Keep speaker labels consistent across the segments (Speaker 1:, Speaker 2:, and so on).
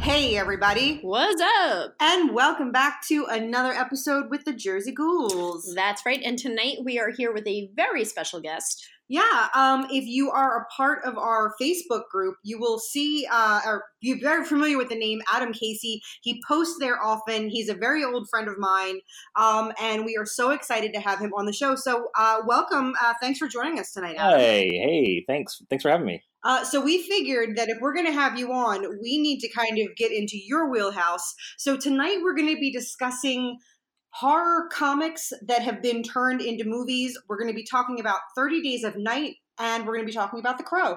Speaker 1: Hey, everybody,
Speaker 2: What's up?
Speaker 1: and welcome back to another episode with the Jersey Ghouls.
Speaker 2: That's right. And tonight we are here with a very special guest.
Speaker 1: Yeah, um, if you are a part of our Facebook group, you will see, uh, or you're very familiar with the name Adam Casey. He posts there often. He's a very old friend of mine, um, and we are so excited to have him on the show. So, uh, welcome. Uh, thanks for joining us tonight, Adam.
Speaker 3: Hey, hey, thanks, thanks for having me.
Speaker 1: Uh, so we figured that if we're going to have you on, we need to kind of get into your wheelhouse. So tonight we're going to be discussing horror comics that have been turned into movies. We're going to be talking about 30 Days of Night, and we're going to be talking about The Crow.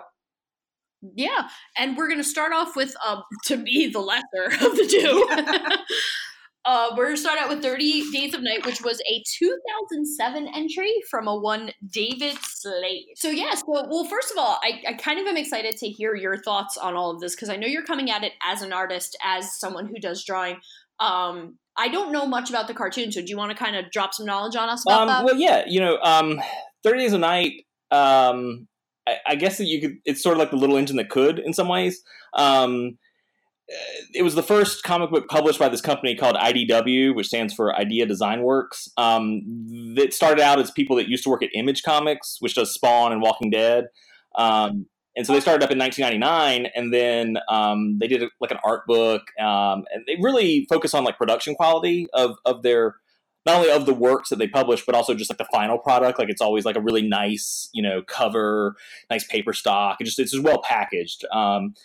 Speaker 2: Yeah. And we're going to start off with, um, to be the lesser of the two. uh, we're going to start out with 30 Days of Night, which was a 2007 entry from a one David Slade. So, yeah. So, well, first of all, I, I kind of am excited to hear your thoughts on all of this because I know you're coming at it as an artist, as someone who does drawing. Um, I don't know much about the cartoon, so do you want to kind of drop some knowledge on us about
Speaker 3: Um,
Speaker 2: that?
Speaker 3: well, yeah, you know, um, Thirty Days of Night. Um, I, I guess that you could. It's sort of like the little engine that could, in some ways. Um, it was the first comic book published by this company called IDW, which stands for Idea Design Works. Um, that started out as people that used to work at Image Comics, which does Spawn and Walking Dead. Um, and so they started up in 1999, and then um, they did like an art book, um, and they really focus on like production quality of of their not only of the works that they publish, but also just like the final product. Like it's always like a really nice, you know, cover, nice paper stock. It just it's just well packaged. Um,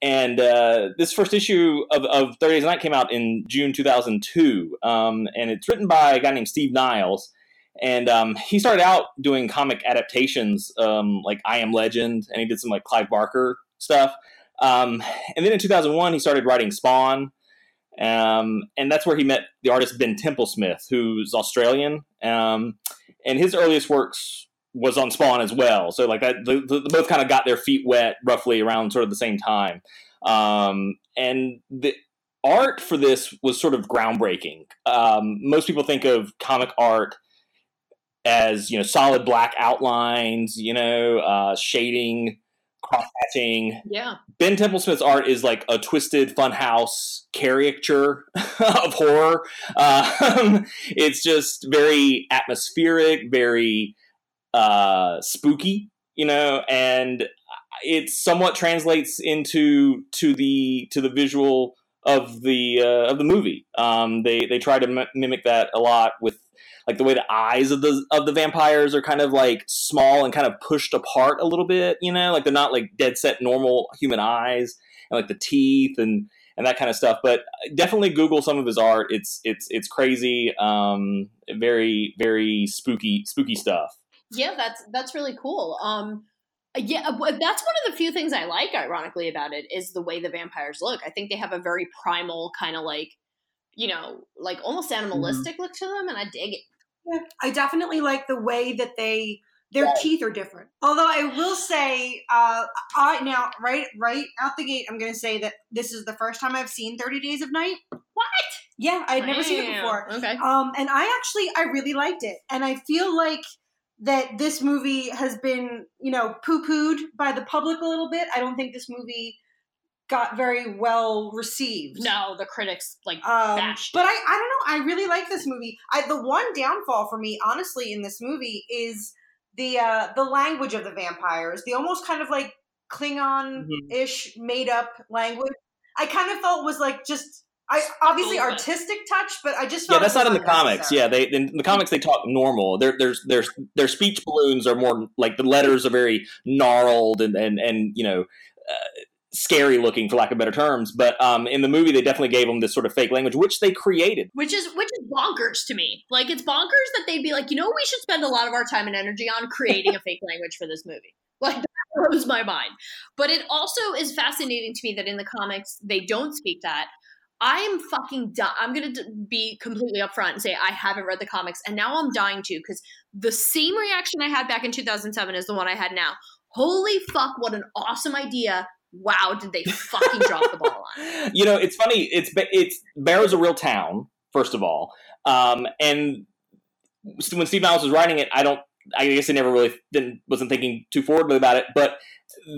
Speaker 3: and uh, this first issue of, of 30 Days Night came out in June 2002, um, and it's written by a guy named Steve Niles. And um, he started out doing comic adaptations, um, like I Am Legend, and he did some like Clive Barker stuff. Um, and then in 2001, he started writing Spawn, um, and that's where he met the artist Ben Templesmith, who's Australian. Um, and his earliest works was on Spawn as well. So like that, the, the, the both kind of got their feet wet roughly around sort of the same time. Um, and the art for this was sort of groundbreaking. Um, most people think of comic art as you know solid black outlines, you know, uh, shading, cross hatching.
Speaker 2: yeah.
Speaker 3: Ben Templesmith's art is like a twisted funhouse caricature of horror. Um, it's just very atmospheric, very uh, spooky, you know, and it somewhat translates into to the to the visual of the uh, of the movie. Um, they they try to m- mimic that a lot with like the way the eyes of the of the vampires are kind of like small and kind of pushed apart a little bit, you know, like they're not like dead set normal human eyes and like the teeth and and that kind of stuff. But definitely Google some of his art. It's it's it's crazy, um, very very spooky spooky stuff.
Speaker 2: Yeah, that's that's really cool. Um, yeah, uh, that's one of the few things I like, ironically, about it is the way the vampires look. I think they have a very primal kind of like, you know, like almost animalistic look to them, and I dig it.
Speaker 1: Yeah, I definitely like the way that they their teeth are different. Although I will say, uh, I now right right out the gate, I'm going to say that this is the first time I've seen Thirty Days of Night.
Speaker 2: What?
Speaker 1: Yeah, I'd never seen it before.
Speaker 2: Okay.
Speaker 1: Um, and I actually I really liked it, and I feel like that this movie has been you know poo pooed by the public a little bit. I don't think this movie got very well received.
Speaker 2: No, the critics like
Speaker 1: Um,
Speaker 2: bashed.
Speaker 1: but
Speaker 2: it.
Speaker 1: I, I don't know. I really like this movie. I, the one downfall for me, honestly, in this movie is the uh, the language of the vampires. The almost kind of like Klingon ish made up language. I kind of felt was like just I obviously
Speaker 2: Little
Speaker 1: artistic touch, but I just
Speaker 3: Yeah, that's not in the comics.
Speaker 1: unnecessary.
Speaker 3: Yeah, they in the comics they talk normal. Their their their their speech balloons are more like the letters are very gnarled and and and you know. Uh, scary looking for lack of better terms but um in the movie they definitely gave them this sort of fake language which they created
Speaker 2: which is which is bonkers to me. Like it's bonkers that they'd be like, you know, we should spend a lot of our time and energy on creating a fake language for this movie. Like that blows my mind. But it also is fascinating to me that in the comics they don't speak that. I am fucking done. I'm gonna d- be completely upfront and say I haven't read the comics, and now I'm dying to because the same reaction I had back in 2007 is the one I had now. Holy fuck! What an awesome idea! Wow, did they fucking drop the ball on?
Speaker 3: you know, it's funny. It's it's Barrow's a real town, first of all, um, and when Steve Niles was writing it, I don't. I guess I never really didn't wasn't thinking too forwardly about it, but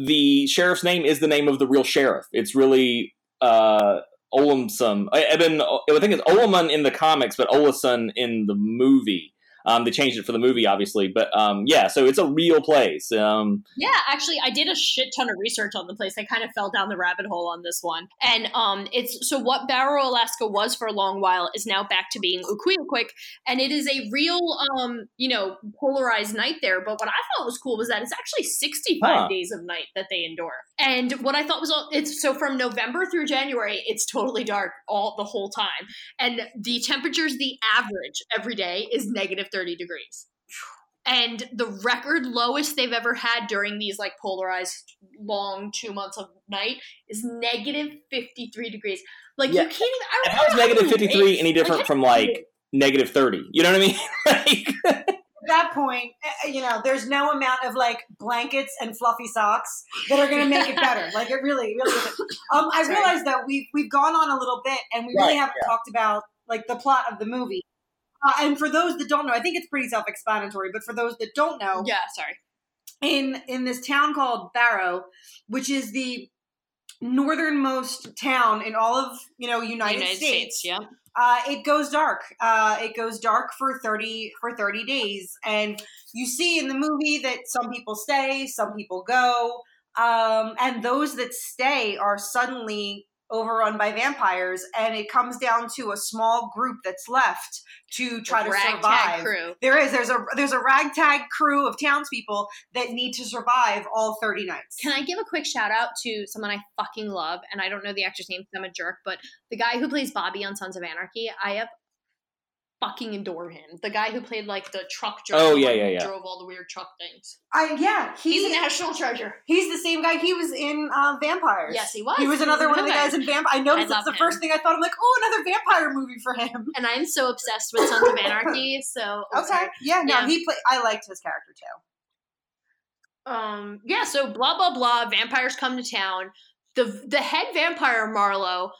Speaker 3: the sheriff's name is the name of the real sheriff. It's really uh, Olamson. I, I, been, I think it's Olaman in the comics, but Olason in the movie. Um, they changed it for the movie, obviously, but um, yeah, so it's a real place. Um,
Speaker 2: yeah, actually, I did a shit ton of research on the place. I kind of fell down the rabbit hole on this one, and um, it's so what Barrow, Alaska was for a long while is now back to being Utqiagvik, and it is a real, um, you know, polarized night there. But what I thought was cool was that it's actually sixty-five
Speaker 3: Huh.
Speaker 2: days of night that they endure, and what I thought was all- it's so from November through January, it's totally dark all the whole time, and the temperatures, the average every day is negative thirty degrees and the record lowest they've ever had during these like polarized long two months of night is negative 53 degrees like
Speaker 3: Yeah.
Speaker 2: you can't even I don't
Speaker 3: how is
Speaker 2: know
Speaker 3: negative
Speaker 2: you
Speaker 3: fifty three any different
Speaker 2: Like,
Speaker 3: from
Speaker 2: how do you
Speaker 3: like negative thirty? You know what I mean? like,
Speaker 1: At that point, uh, you know, there's no amount of like blankets and fluffy socks that are going to make it better. Like it really, really isn't. Um, I realized that we've we've gone on a little bit, and we
Speaker 3: Right,
Speaker 1: really haven't talked about like the plot of the movie. Uh, and for those that don't know, I think it's pretty self-explanatory. But for those that don't know,
Speaker 2: yeah sorry
Speaker 1: in in this town called Barrow, which is the northernmost town in all of you know United, States.
Speaker 2: yeah
Speaker 1: uh, it goes dark. Uh, it goes dark for thirty for thirty days, and you see in the movie that some people stay, some people go, um, and those that stay are suddenly overrun by vampires, and it comes down to a small group that's left to try to survive.
Speaker 2: crew
Speaker 1: There is there's a there's a ragtag crew of townspeople that need to survive all thirty nights.
Speaker 2: can I give a quick shout out to someone I fucking love? And I don't know the actor's name because I'm a jerk, but the guy who plays Bobby on Sons of Anarchy, I have fucking adore him. The guy who played like the truck driver,
Speaker 3: Oh, yeah, yeah, yeah.
Speaker 2: drove all the weird truck things.
Speaker 1: I yeah,
Speaker 2: He's a national treasure.
Speaker 1: he's the same guy. He was in uh, Vampires.
Speaker 2: Yes, he was.
Speaker 1: He was another
Speaker 2: in
Speaker 1: one of the guys in Vampire. I noticed
Speaker 2: I
Speaker 1: that's the
Speaker 2: love
Speaker 1: first thing I thought. I'm like, oh, another vampire movie for him.
Speaker 2: and I'm so obsessed with Sons of Anarchy. So
Speaker 1: Okay,
Speaker 2: sorry.
Speaker 1: yeah, no,
Speaker 2: Yeah.
Speaker 1: he played. I liked his character too.
Speaker 2: um, yeah. So blah blah blah. Vampires come to town. The the head vampire Marlowe.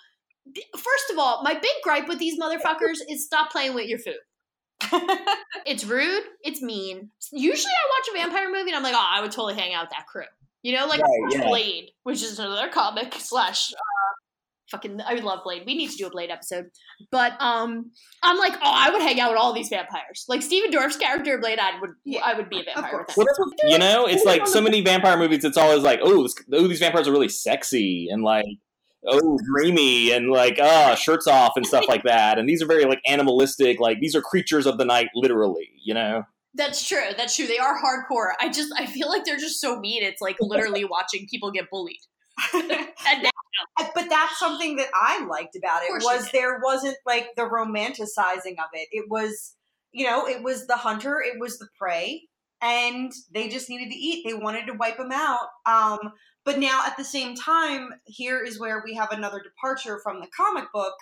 Speaker 2: First of all, my big gripe with these motherfuckers is stop playing with your food. It's rude. It's mean. Usually, I watch a vampire movie and I'm like, oh, I would totally hang out with that crew. You know, like
Speaker 3: Right, yeah.
Speaker 2: Blade, which is another comic slash. Uh, fucking, I would love Blade. We need to do a Blade episode. But um, I'm like, oh, I would hang out with all these vampires. Like Stephen Dorff's character Blade, I would,
Speaker 1: Yeah,
Speaker 2: I would be a vampire with
Speaker 1: course.
Speaker 2: him.
Speaker 3: Well, you know, it's like so many vampire movies. It's always like, oh, oh, these vampires are really sexy and like, oh, dreamy and like, ah, shirts off and stuff like that. And these are very like animalistic. Like these are creatures of the night, literally. You know.
Speaker 2: That's true. That's true. They are hardcore. I just, I feel like they're just so mean. It's like literally watching people get bullied. And now,
Speaker 1: but that's something that I liked about it was there wasn't like the romanticizing of it. It was, you know, it was the hunter, it was the prey, and they just needed to eat. They wanted to wipe them out. Um, but now at the same time, here is where we have another departure from the comic book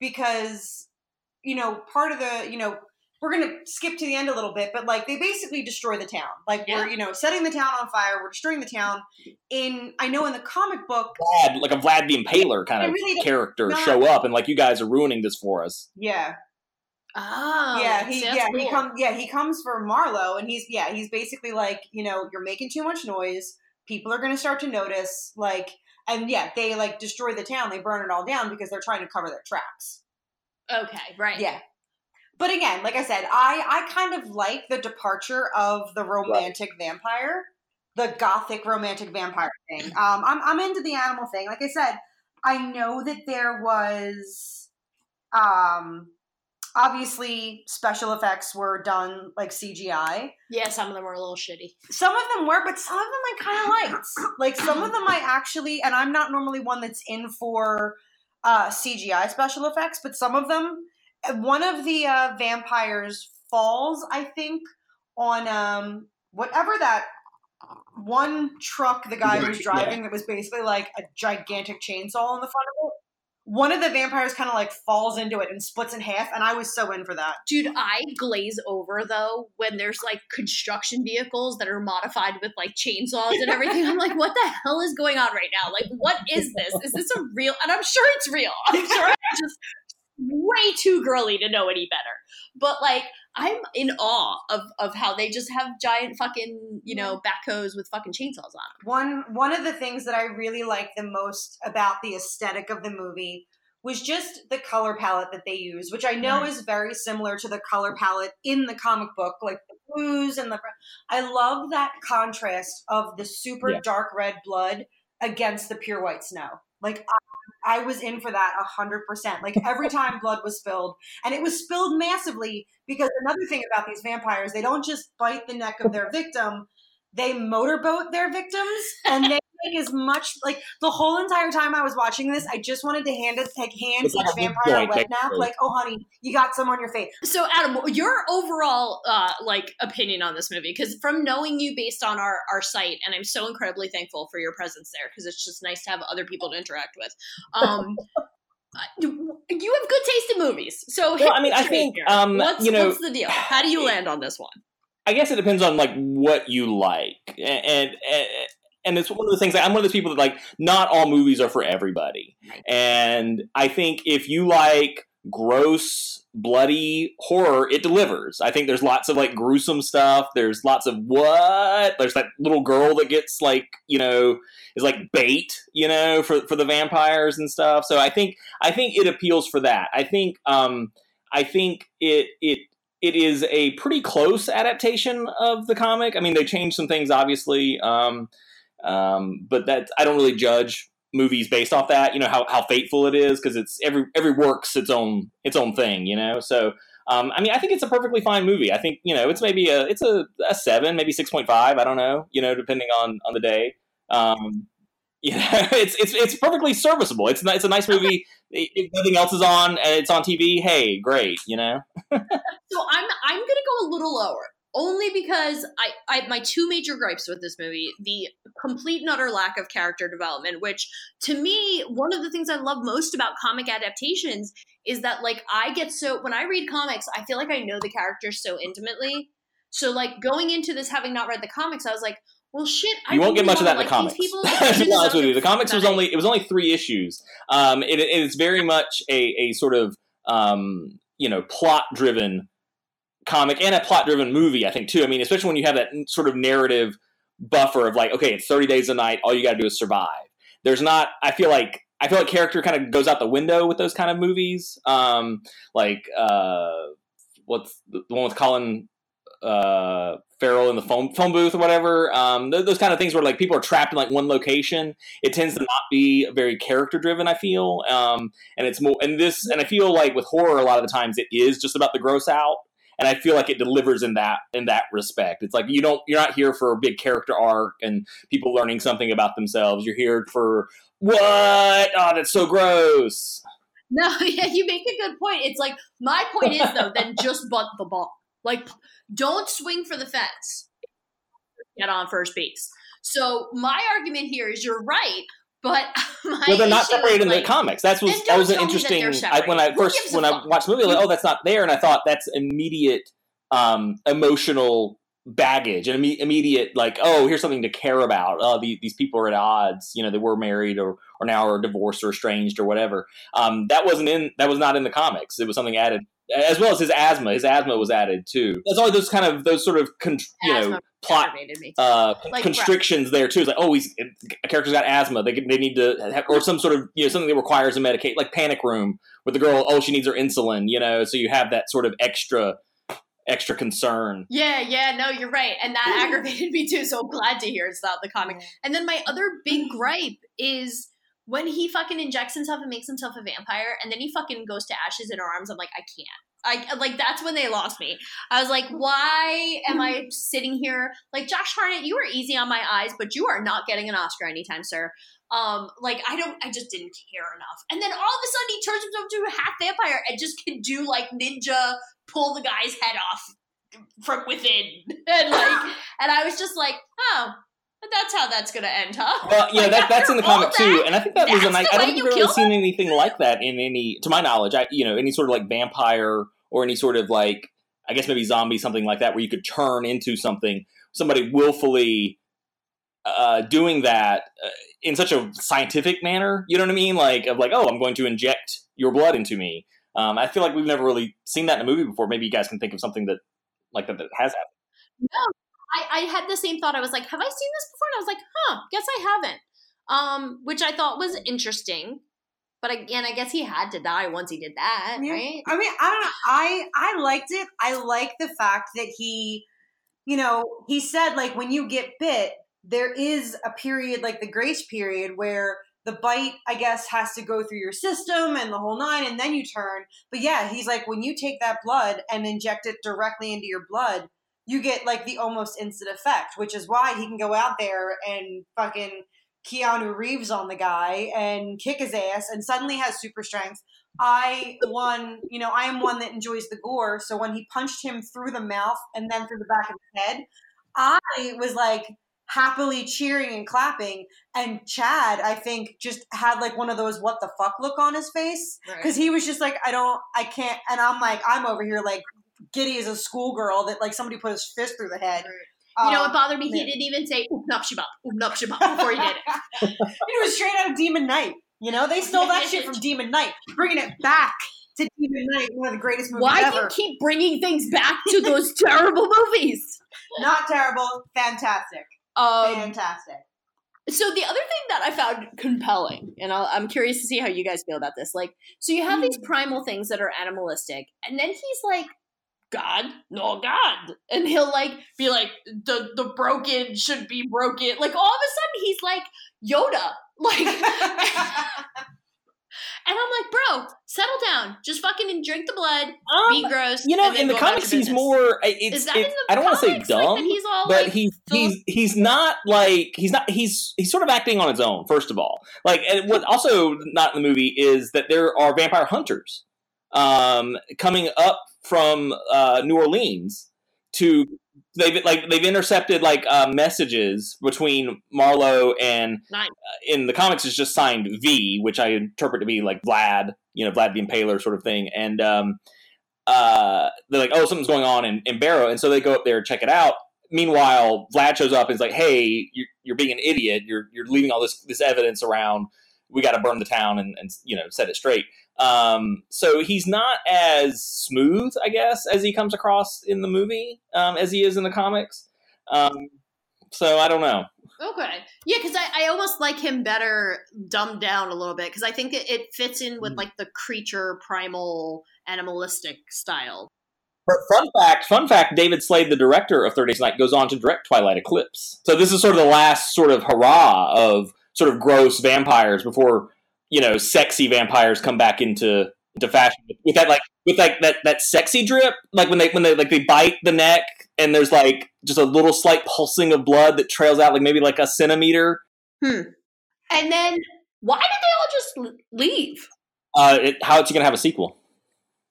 Speaker 1: because, you know, part of the, you know, we're gonna skip to the end a little bit, but like they basically destroy the town. Like
Speaker 2: Yeah.
Speaker 1: we're, you know, setting the town on fire. We're destroying the town. In I know in the comic book,
Speaker 3: Vlad, like a Vlad the Impaler kind of
Speaker 1: really
Speaker 3: character
Speaker 1: not-
Speaker 3: show up and like you guys are ruining this for us.
Speaker 1: yeah,
Speaker 2: oh,
Speaker 1: yeah, he
Speaker 2: see, that's
Speaker 1: yeah he comes yeah he comes for Marlowe, and he's yeah he's basically like you know you're making too much noise. People are going to start to notice. Like and yeah, they like destroy the town. They burn it all down because they're trying to cover their tracks.
Speaker 2: Okay, right.
Speaker 1: Yeah. But again, like I said, I I kind of like the departure of the romantic vampire, the gothic romantic vampire thing. Um, I'm I'm into the animal thing. Like I said, I know that there was um obviously special effects were done like CGI.
Speaker 2: Yeah, some of them were a little shitty.
Speaker 1: Some of them were, but some of them I kind of liked. Like some of them I actually, and I'm not normally one that's in for uh, CGI special effects, but some of them, one of the uh, vampires falls, I think, on um whatever that one truck the guy was driving that was basically like a gigantic chainsaw in the front of it. One of the vampires kind of like falls into it and splits in half, and I was so in for that.
Speaker 2: Dude, I glaze over though when there's like construction vehicles that are modified with like chainsaws and everything. I'm like, what the hell is going on right now? Like, what is this? Is this a real? And I'm sure it's real. I'm sure I'm just way too girly to know any better. But like, I'm in awe of of how they just have giant fucking you know backhoes with fucking chainsaws on them.
Speaker 1: One one of the things that I really liked the most about the aesthetic of the movie was just the color palette that they use, which I know mm-hmm. is very similar to the color palette in the comic book, like the blues and the. I love that contrast of the super
Speaker 3: Yeah.
Speaker 1: dark red blood against the pure white snow. Like I, was in for that a hundred percent. Like every time blood was spilled, and it was spilled massively because another thing about these vampires, they don't just bite the neck of their victim; they motorboat their victims, and they make as much like the whole entire time I was watching this. I just wanted to hand it, like hand
Speaker 3: It's like
Speaker 1: each
Speaker 3: a
Speaker 1: vampire a wet nap, like, "Oh, honey, you got some on your face."
Speaker 2: So, Adam, your overall uh, like opinion on this movie? Because from knowing you based on our our site, and I'm so incredibly thankful for your presence there because it's just nice to have other people to interact with. Um, uh, you you have good taste in movies, so hit
Speaker 3: Well, I mean,
Speaker 2: me
Speaker 3: I
Speaker 2: straight
Speaker 3: think, um,
Speaker 2: what's,
Speaker 3: you know-
Speaker 2: what's the deal? How do you land on this one?
Speaker 3: I guess it depends on like what you like, and and, and it's one of the things. I'm one of those people that like not all movies are for everybody, and I think if you like gross, bloody horror, it delivers. I think there's lots of like gruesome stuff. There's lots of what? There's that little girl that gets like you know is like bait, you know, for for the vampires and stuff. So I think I think it appeals for that. I think um I think it it it is a pretty close adaptation of the comic. I mean, they changed some things, obviously, um, um, but that I don't really judge movies based off that. You know how, how faithful it is because it's every every work's its own its own thing. You know, so um, I mean, I think it's a perfectly fine movie. I think you know it's maybe a it's a, a seven, maybe six point five. I don't know. You know, depending on on the day. Um, you know, it's it's it's perfectly serviceable. It's it's a nice movie. If nothing else is on and it's on TV, hey, great. You know.
Speaker 2: So I'm I'm gonna go a little lower, only because I, I my two major gripes with this movie: the complete and utter lack of character development. Which, to me, one of the things I love most about comic adaptations is that like I get so when I read comics, I feel like I know the characters so intimately. So like going into this having not read the comics, I was like, well, shit. I
Speaker 3: you won't get much of that in
Speaker 2: wanna
Speaker 3: the comics.
Speaker 2: people.
Speaker 3: to be honest with you, the comics was only it was only three issues. Um, it, it is very much a, a sort of um, you know plot driven comic and a plot driven movie. I think too. I mean, especially when you have that sort of narrative buffer of like, okay, it's thirty days a night. All you got to do is survive. There's not. I feel like. I feel like character kind of goes out the window with those kind of movies. Um, like uh, what's the the one with Colin uh Farrell in the phone phone booth or whatever. Um, th- those kind of things where like people are trapped in like one location. It tends to not be very character driven. I feel, um, and it's more and this and I feel like with horror a lot of the times it is just about the gross out. And I feel like it delivers in that in that respect. It's like you don't you're not here for a big character arc and people learning something about themselves. You're here for what? Oh, that's so gross.
Speaker 2: No, yeah, you make a good point. It's like my point is though, then just butt the ball. Like, don't swing for the fence. Get on first base. So my argument here is you're right, but my
Speaker 3: well, they're not separated in the comics. That's was that was an
Speaker 2: tell me that
Speaker 3: interesting. I, when I first when I watched the movie, like, oh, that's not there, and I thought that's immediate um, emotional baggage and imme- immediate like, oh, here's something to care about. Oh, the, these people are at odds. You know, they were married or or now are divorced or estranged or whatever. Um, that wasn't in that was not in the comics. It was something added. As well as his asthma, his asthma was added too. There's all those kind of those sort of con- you know plot uh,
Speaker 2: Like,
Speaker 3: constrictions there too. It's like, oh, he's a character's got asthma. They they need to have, or some sort of you know something that requires a medicate, like Panic Room, with the girl. Oh, she needs her insulin. You know, so you have that sort of extra extra concern.
Speaker 2: Yeah, yeah, no, you're right. And that aggravated me too. So I'm glad to hear it's not the comic. And then my other big gripe is when he fucking injects himself and makes himself a vampire, and then he fucking goes to ashes in her arms, I'm like, I can't. I like that's when they lost me. I was like, why am I sitting here? Like Josh Hartnett, you were easy on my eyes, but you are not getting an Oscar anytime, sir. Um, like I don't, I just didn't care enough. And then all of a sudden, he turns himself into a half vampire and just can do like ninja, pull the guy's head off from within, and like, and I was just like, oh, that's how that's gonna end, huh?
Speaker 3: Well, yeah,
Speaker 2: Like,
Speaker 3: that, that's in the comic too, and I think that was a nice. I don't think we've really seen anything like that in any, to my knowledge. I, you know, any sort of like vampire or any sort of like, I guess maybe zombie, something like that, where you could turn into something. Somebody willfully uh, doing that uh, in such a scientific manner. You know what I mean? Like of like, oh, I'm going to inject your blood into me. Um, I feel like we've never really seen that in a movie before. Maybe you guys can think of something that like that that has happened.
Speaker 2: No, I, I had the same thought. I was like, have I seen this before? And I was like, huh, guess I haven't. Um, which I thought was interesting. But again, I guess he had to die once he did that,
Speaker 1: Yeah.
Speaker 2: right?
Speaker 1: I mean, I don't know. I I liked it. I like the fact that he, you know, he said like when you get bit, there is a period like the grace period where the bite, I guess, has to go through your system and the whole nine, and then you turn. But yeah, he's like when you take that blood and inject it directly into your blood, you get like the almost instant effect, which is why he can go out there and fucking Keanu Reeves on the guy and kick his ass and suddenly has super strength. I one, you know, I am one that enjoys the gore. So when he punched him through the mouth and then through the back of his head, I was like happily cheering and clapping. And Chad, I think, just had like one of those what the fuck look on his face because he was just like, I don't, I can't. And I'm like, I'm over here like giddy as a schoolgirl that like somebody put his fist through the head.
Speaker 2: You know
Speaker 1: Um,
Speaker 2: what bothered me? He didn't even say oop nup shabab, oop nup shabab before he did it.
Speaker 1: it was straight out of Demon Knight. You know, they stole that shit from Demon Knight, bringing it back to Demon Knight, one of the greatest movies
Speaker 2: Why do you keep bringing things back to those terrible movies?
Speaker 1: Not terrible, fantastic,
Speaker 2: Um,
Speaker 1: fantastic.
Speaker 2: so the other thing that I found compelling, and I'll, I'm curious to see how you guys feel about this, like, so you have these primal things that are animalistic, and then he's like, God, no God, and he'll like be like, the the broken should be broken. Like all of a sudden, he's like Yoda, like. And I'm like, bro, settle down. Just fucking drink the blood, be gross.
Speaker 3: Um, You know, in the comics, he's more. It's,
Speaker 2: Is that
Speaker 3: it's
Speaker 2: in the
Speaker 3: I don't want to say
Speaker 2: comics? Like,
Speaker 3: dumb,
Speaker 2: he's all,
Speaker 3: but
Speaker 2: like,
Speaker 3: he's he's he's not like he's not he's he's sort of acting on his own. First of all, like and what also not in the movie is that there are vampire hunters um, coming up from uh, New Orleans to they've like they've intercepted like uh, messages between Marlowe and
Speaker 2: Nice.
Speaker 3: uh, in the comics it's just signed V, which I interpret to be like Vlad, you know, Vlad the Impaler sort of thing, and um, uh, they're like, oh, something's going on in, in Barrow, and so they go up there and check it out. Meanwhile, Vlad shows up and is like, hey, you're, you're being an idiot. You're you're leaving all this this evidence around. We got to burn the town and, and you know set it straight. Um, so he's not as smooth, I guess, as he comes across in the movie um, as he is in the comics. Um, so I don't know.
Speaker 2: Okay. Yeah, because I, I almost like him better dumbed down a little bit because I think it, it fits in with like the creature primal animalistic style.
Speaker 3: But fun fact, fun fact, David Slade, the director of Third Days Night, goes on to direct Twilight Eclipse. So this is sort of the last sort of hurrah of sort of gross vampires before, you know, sexy vampires come back into into fashion with that like with like that that sexy drip, like when they when they like they bite the neck and there's like just a little slight pulsing of blood that trails out like maybe like a centimeter.
Speaker 2: Hmm. And then why did they all just leave?
Speaker 3: Uh, it, how it's gonna have a sequel?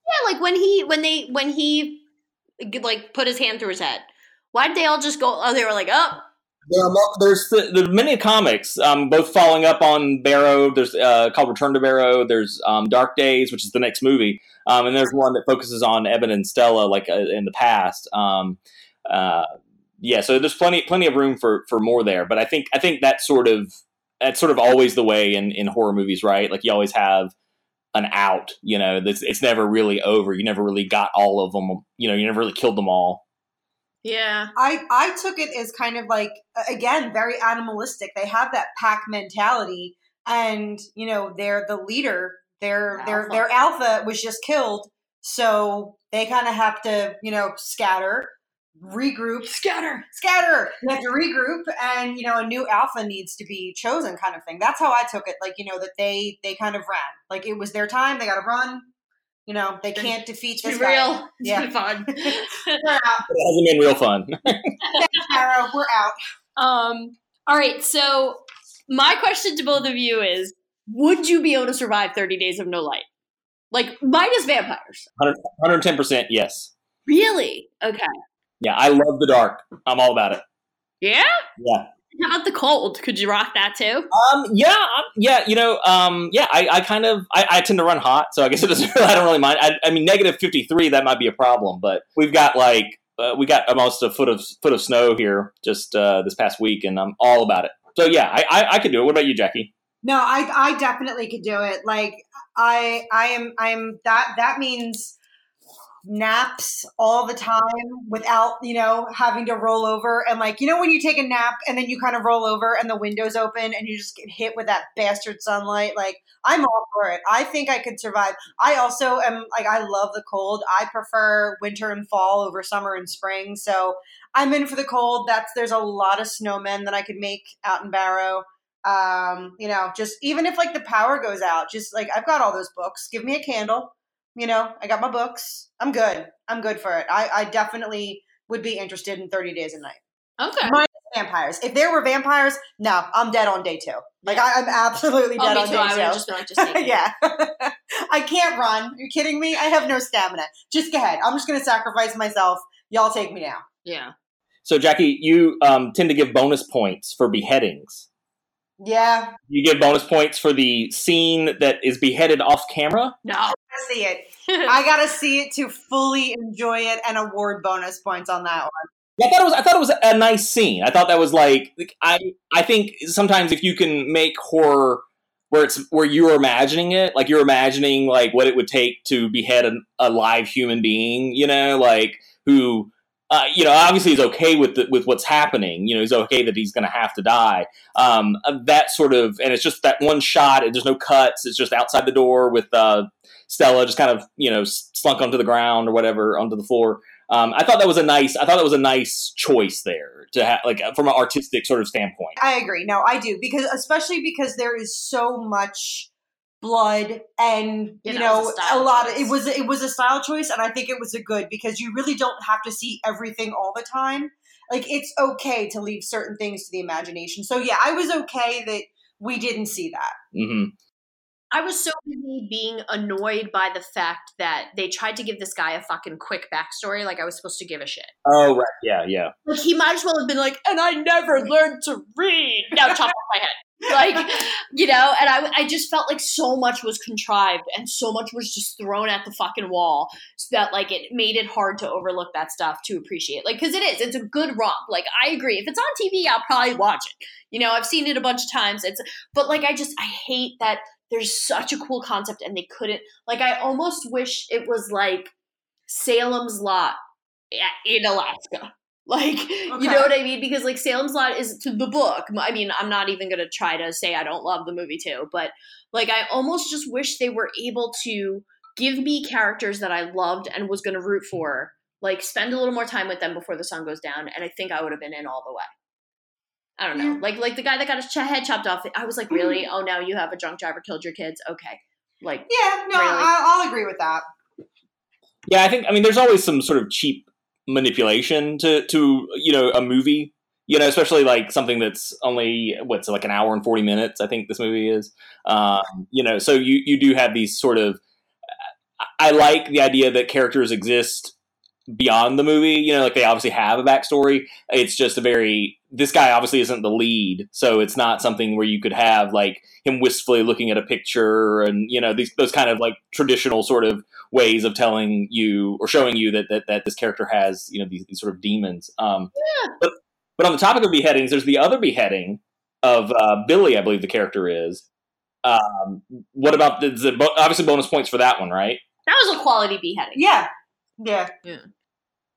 Speaker 2: Yeah, like when he when they when he like put his hand through his head. Why did they all just go? Oh, they were like, oh,
Speaker 3: There are there's the, many comics, um, both following up on Barrow. There's uh, called Return to Barrow. There's um, Dark Days, which is the next movie, um, and there's one that focuses on Eben and Stella, like uh, in the past. Um, uh, yeah, so there's plenty plenty of room for for more there. But I think I think that's sort of that's sort of always the way in in horror movies, right? Like you always have an out. You know, it's, it's never really over. You never really got all of them. You know, you never really killed them all.
Speaker 2: Yeah.
Speaker 1: I I took it as kind of like again very animalistic. They have that pack mentality, and you know they're the leader. Their their
Speaker 2: Alpha.
Speaker 1: their alpha was just killed, so they kind of have to you know scatter. regroup.
Speaker 2: Scatter.
Speaker 1: Scatter. You have to regroup, and you know a new alpha needs to be chosen, kind of thing. That's how I took it. Like you know that they they kind of ran. Like it was their time. They got to run. You know they can't defeat
Speaker 2: It's
Speaker 1: this guy.
Speaker 2: real. It's
Speaker 1: Yeah.
Speaker 2: been fun.
Speaker 1: We're out.
Speaker 3: It hasn't been real fun.
Speaker 1: Thanks, Arrow. We're out.
Speaker 2: Um, all right, so my question to both of you is would you be able to survive 30 days of no light? Like minus vampires.
Speaker 3: 110 percent yes.
Speaker 2: Really? Okay.
Speaker 3: Yeah, I love the dark. I'm all about it.
Speaker 2: Yeah?
Speaker 3: Yeah.
Speaker 2: How about the cold? Could you rock that too?
Speaker 3: Um, yeah, um, yeah, you know, um, yeah, I, I kind of, I, I tend to run hot, so I guess it doesn't. I don't really mind. I, I mean, negative fifty three, that might be a problem, but we've got like, uh, we got almost a foot of foot of snow here just uh, this past week, and I'm all about it. So yeah, I, I, I could do it. What about you, Jacki?
Speaker 1: No, I I definitely could do it. Like I I am I'm that that means naps all the time without, you know, having to roll over and like, you know when you take a nap and then you kind of roll over and the window's open and you just get hit with that bastard sunlight, like I'm all for it. I think I could survive. I also am like I love the cold. I prefer winter and fall over summer and spring. So I'm in for the cold. That's there's a lot of snowmen that I could make out in Barrow um you know just even if like the power goes out just like i've got all those books give me a candle you know i got my books. I'm good. I'm good for it. I i definitely would be interested in 30 days a night.
Speaker 2: Okay.
Speaker 1: minus vampires. If there were vampires no i'm dead on day two. Like I, i'm absolutely
Speaker 2: Oh,
Speaker 1: dead
Speaker 2: me
Speaker 1: on
Speaker 2: too.
Speaker 1: Day
Speaker 2: have
Speaker 1: two.
Speaker 2: just been like, just
Speaker 1: yeah. I can't run. Are you kidding me? I have no stamina. Just go ahead. I'm just gonna sacrifice myself. Y'all take me now.
Speaker 2: Yeah.
Speaker 3: So Jacki, you um, tend to give bonus points for beheadings.
Speaker 1: Yeah
Speaker 3: You give bonus points for the scene that is beheaded off camera.
Speaker 2: No.
Speaker 1: I see it I gotta see it to fully enjoy it and award bonus points on that one.
Speaker 3: Yeah, I thought it was. I thought it was a nice scene. I thought that was like. like, I. I think sometimes if you can make horror where it's where you're imagining it, like you're imagining like what it would take to behead a, a live human being, you know, like who. Uh, you know, obviously he's okay with the, with what's happening. You know, he's okay that he's going to have to die. Um, uh, that sort of, and it's just that one shot. There's no cuts. It's just outside the door with uh, Stella just kind of, you know, slunk onto the ground or whatever onto the floor. Um, I thought that was a nice. I thought that was a nice choice there to have, like, from an artistic sort of standpoint.
Speaker 1: I agree. No, I do because especially because there is so much blood and
Speaker 2: Yeah,
Speaker 1: you know
Speaker 2: a
Speaker 1: a lot of it was it was a style choice and I think it was a good because you really don't have to see everything all the time. Like it's okay to leave certain things to the imagination. So yeah, I was okay that we didn't see that.
Speaker 3: hmm
Speaker 2: I was so busy being annoyed by the fact that they tried to give this guy a fucking quick backstory like I was supposed to give a shit.
Speaker 3: Oh right, yeah, yeah.
Speaker 2: Like he might as well have been like, and I never learned to read. Now chop off my head. Like, you know, and I, I just felt like so much was contrived and so much was just thrown at the fucking wall so that like it made it hard to overlook that stuff to appreciate. Like, because it is, it's a good romp. Like, I agree. If it's on TV, I'll probably watch it. You know, I've seen it a bunch of times. It's, but like, I just, I hate that there's such a cool concept and they couldn't, like, I almost wish it was like Salem's Lot eh, in Alaska. Like, you know what I mean? Because like Salem's Lot is to the book. I mean, I'm not even gonna try to say I don't love the movie too, but like I almost just wish they were able to give me characters that I loved and was gonna root for. Like spend a little more time with them before the sun goes down, and I think I would have been in all the way. I don't know,
Speaker 1: Yeah.
Speaker 2: like like the guy that got his ch- head chopped off. I was like, mm-hmm. really? Oh, now you have a drunk driver killed your kids? Okay, like
Speaker 1: Yeah, no,
Speaker 2: Really?
Speaker 1: I, I'll agree with that.
Speaker 3: Yeah, I think. I mean, there's always some sort of cheap manipulation to to you know a movie. You know, especially like something that's only what's like an hour and forty minutes. I think this movie is. Um, you know, so you you do have these sort of. I like the idea that characters exist beyond the movie. You know, like they obviously have a backstory. It's just a very this guy obviously isn't the lead, so it's not something where you could have like him wistfully looking at a picture and you know these those kind of like traditional sort of ways of telling you or showing you that that, that this character has you know these, these sort of demons. Um, But but on the topic of beheadings, there's the other beheading of uh, Billy, I believe the character is. Um, what about the, the obviously bonus points for that one, right?
Speaker 2: that was a quality beheading.
Speaker 1: Yeah. Yeah, yeah.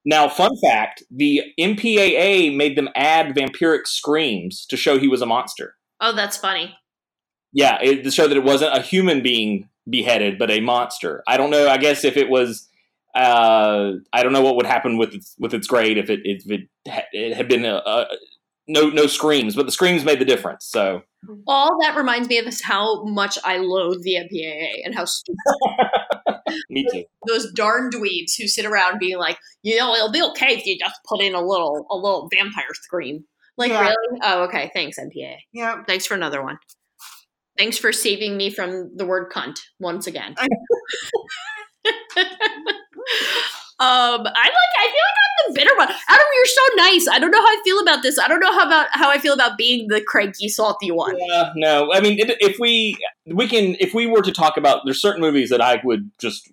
Speaker 3: Now, fun fact: the MPAA made them add vampiric screams to show he was a monster.
Speaker 2: Oh, that's funny.
Speaker 3: Yeah, it, to show that it wasn't a human being beheaded, but a monster. I don't know. I guess if it was, Uh, I don't know what would happen with its with its grade if it if it, it had been a, a no no screams, but the screams made the difference. So
Speaker 2: All that reminds me of is how much I loathe the MPAA and how stupid
Speaker 3: me too.
Speaker 2: those darn dweebs who sit around being like, you know, it'll be okay if you just put in a little a little vampire scream. Like
Speaker 1: Yeah.
Speaker 2: really? Oh, okay. Thanks, MPA.
Speaker 1: Yeah.
Speaker 2: Thanks for another one. Thanks for saving me from the word cunt once again. um, I like. I feel like I'm the bitter one. Adam, you're so nice. I don't know how I feel about this. I don't know how about how I feel about being the cranky, salty one.
Speaker 3: Yeah, no. I mean, it, if we we can, if we were to talk about, there's certain movies that I would just,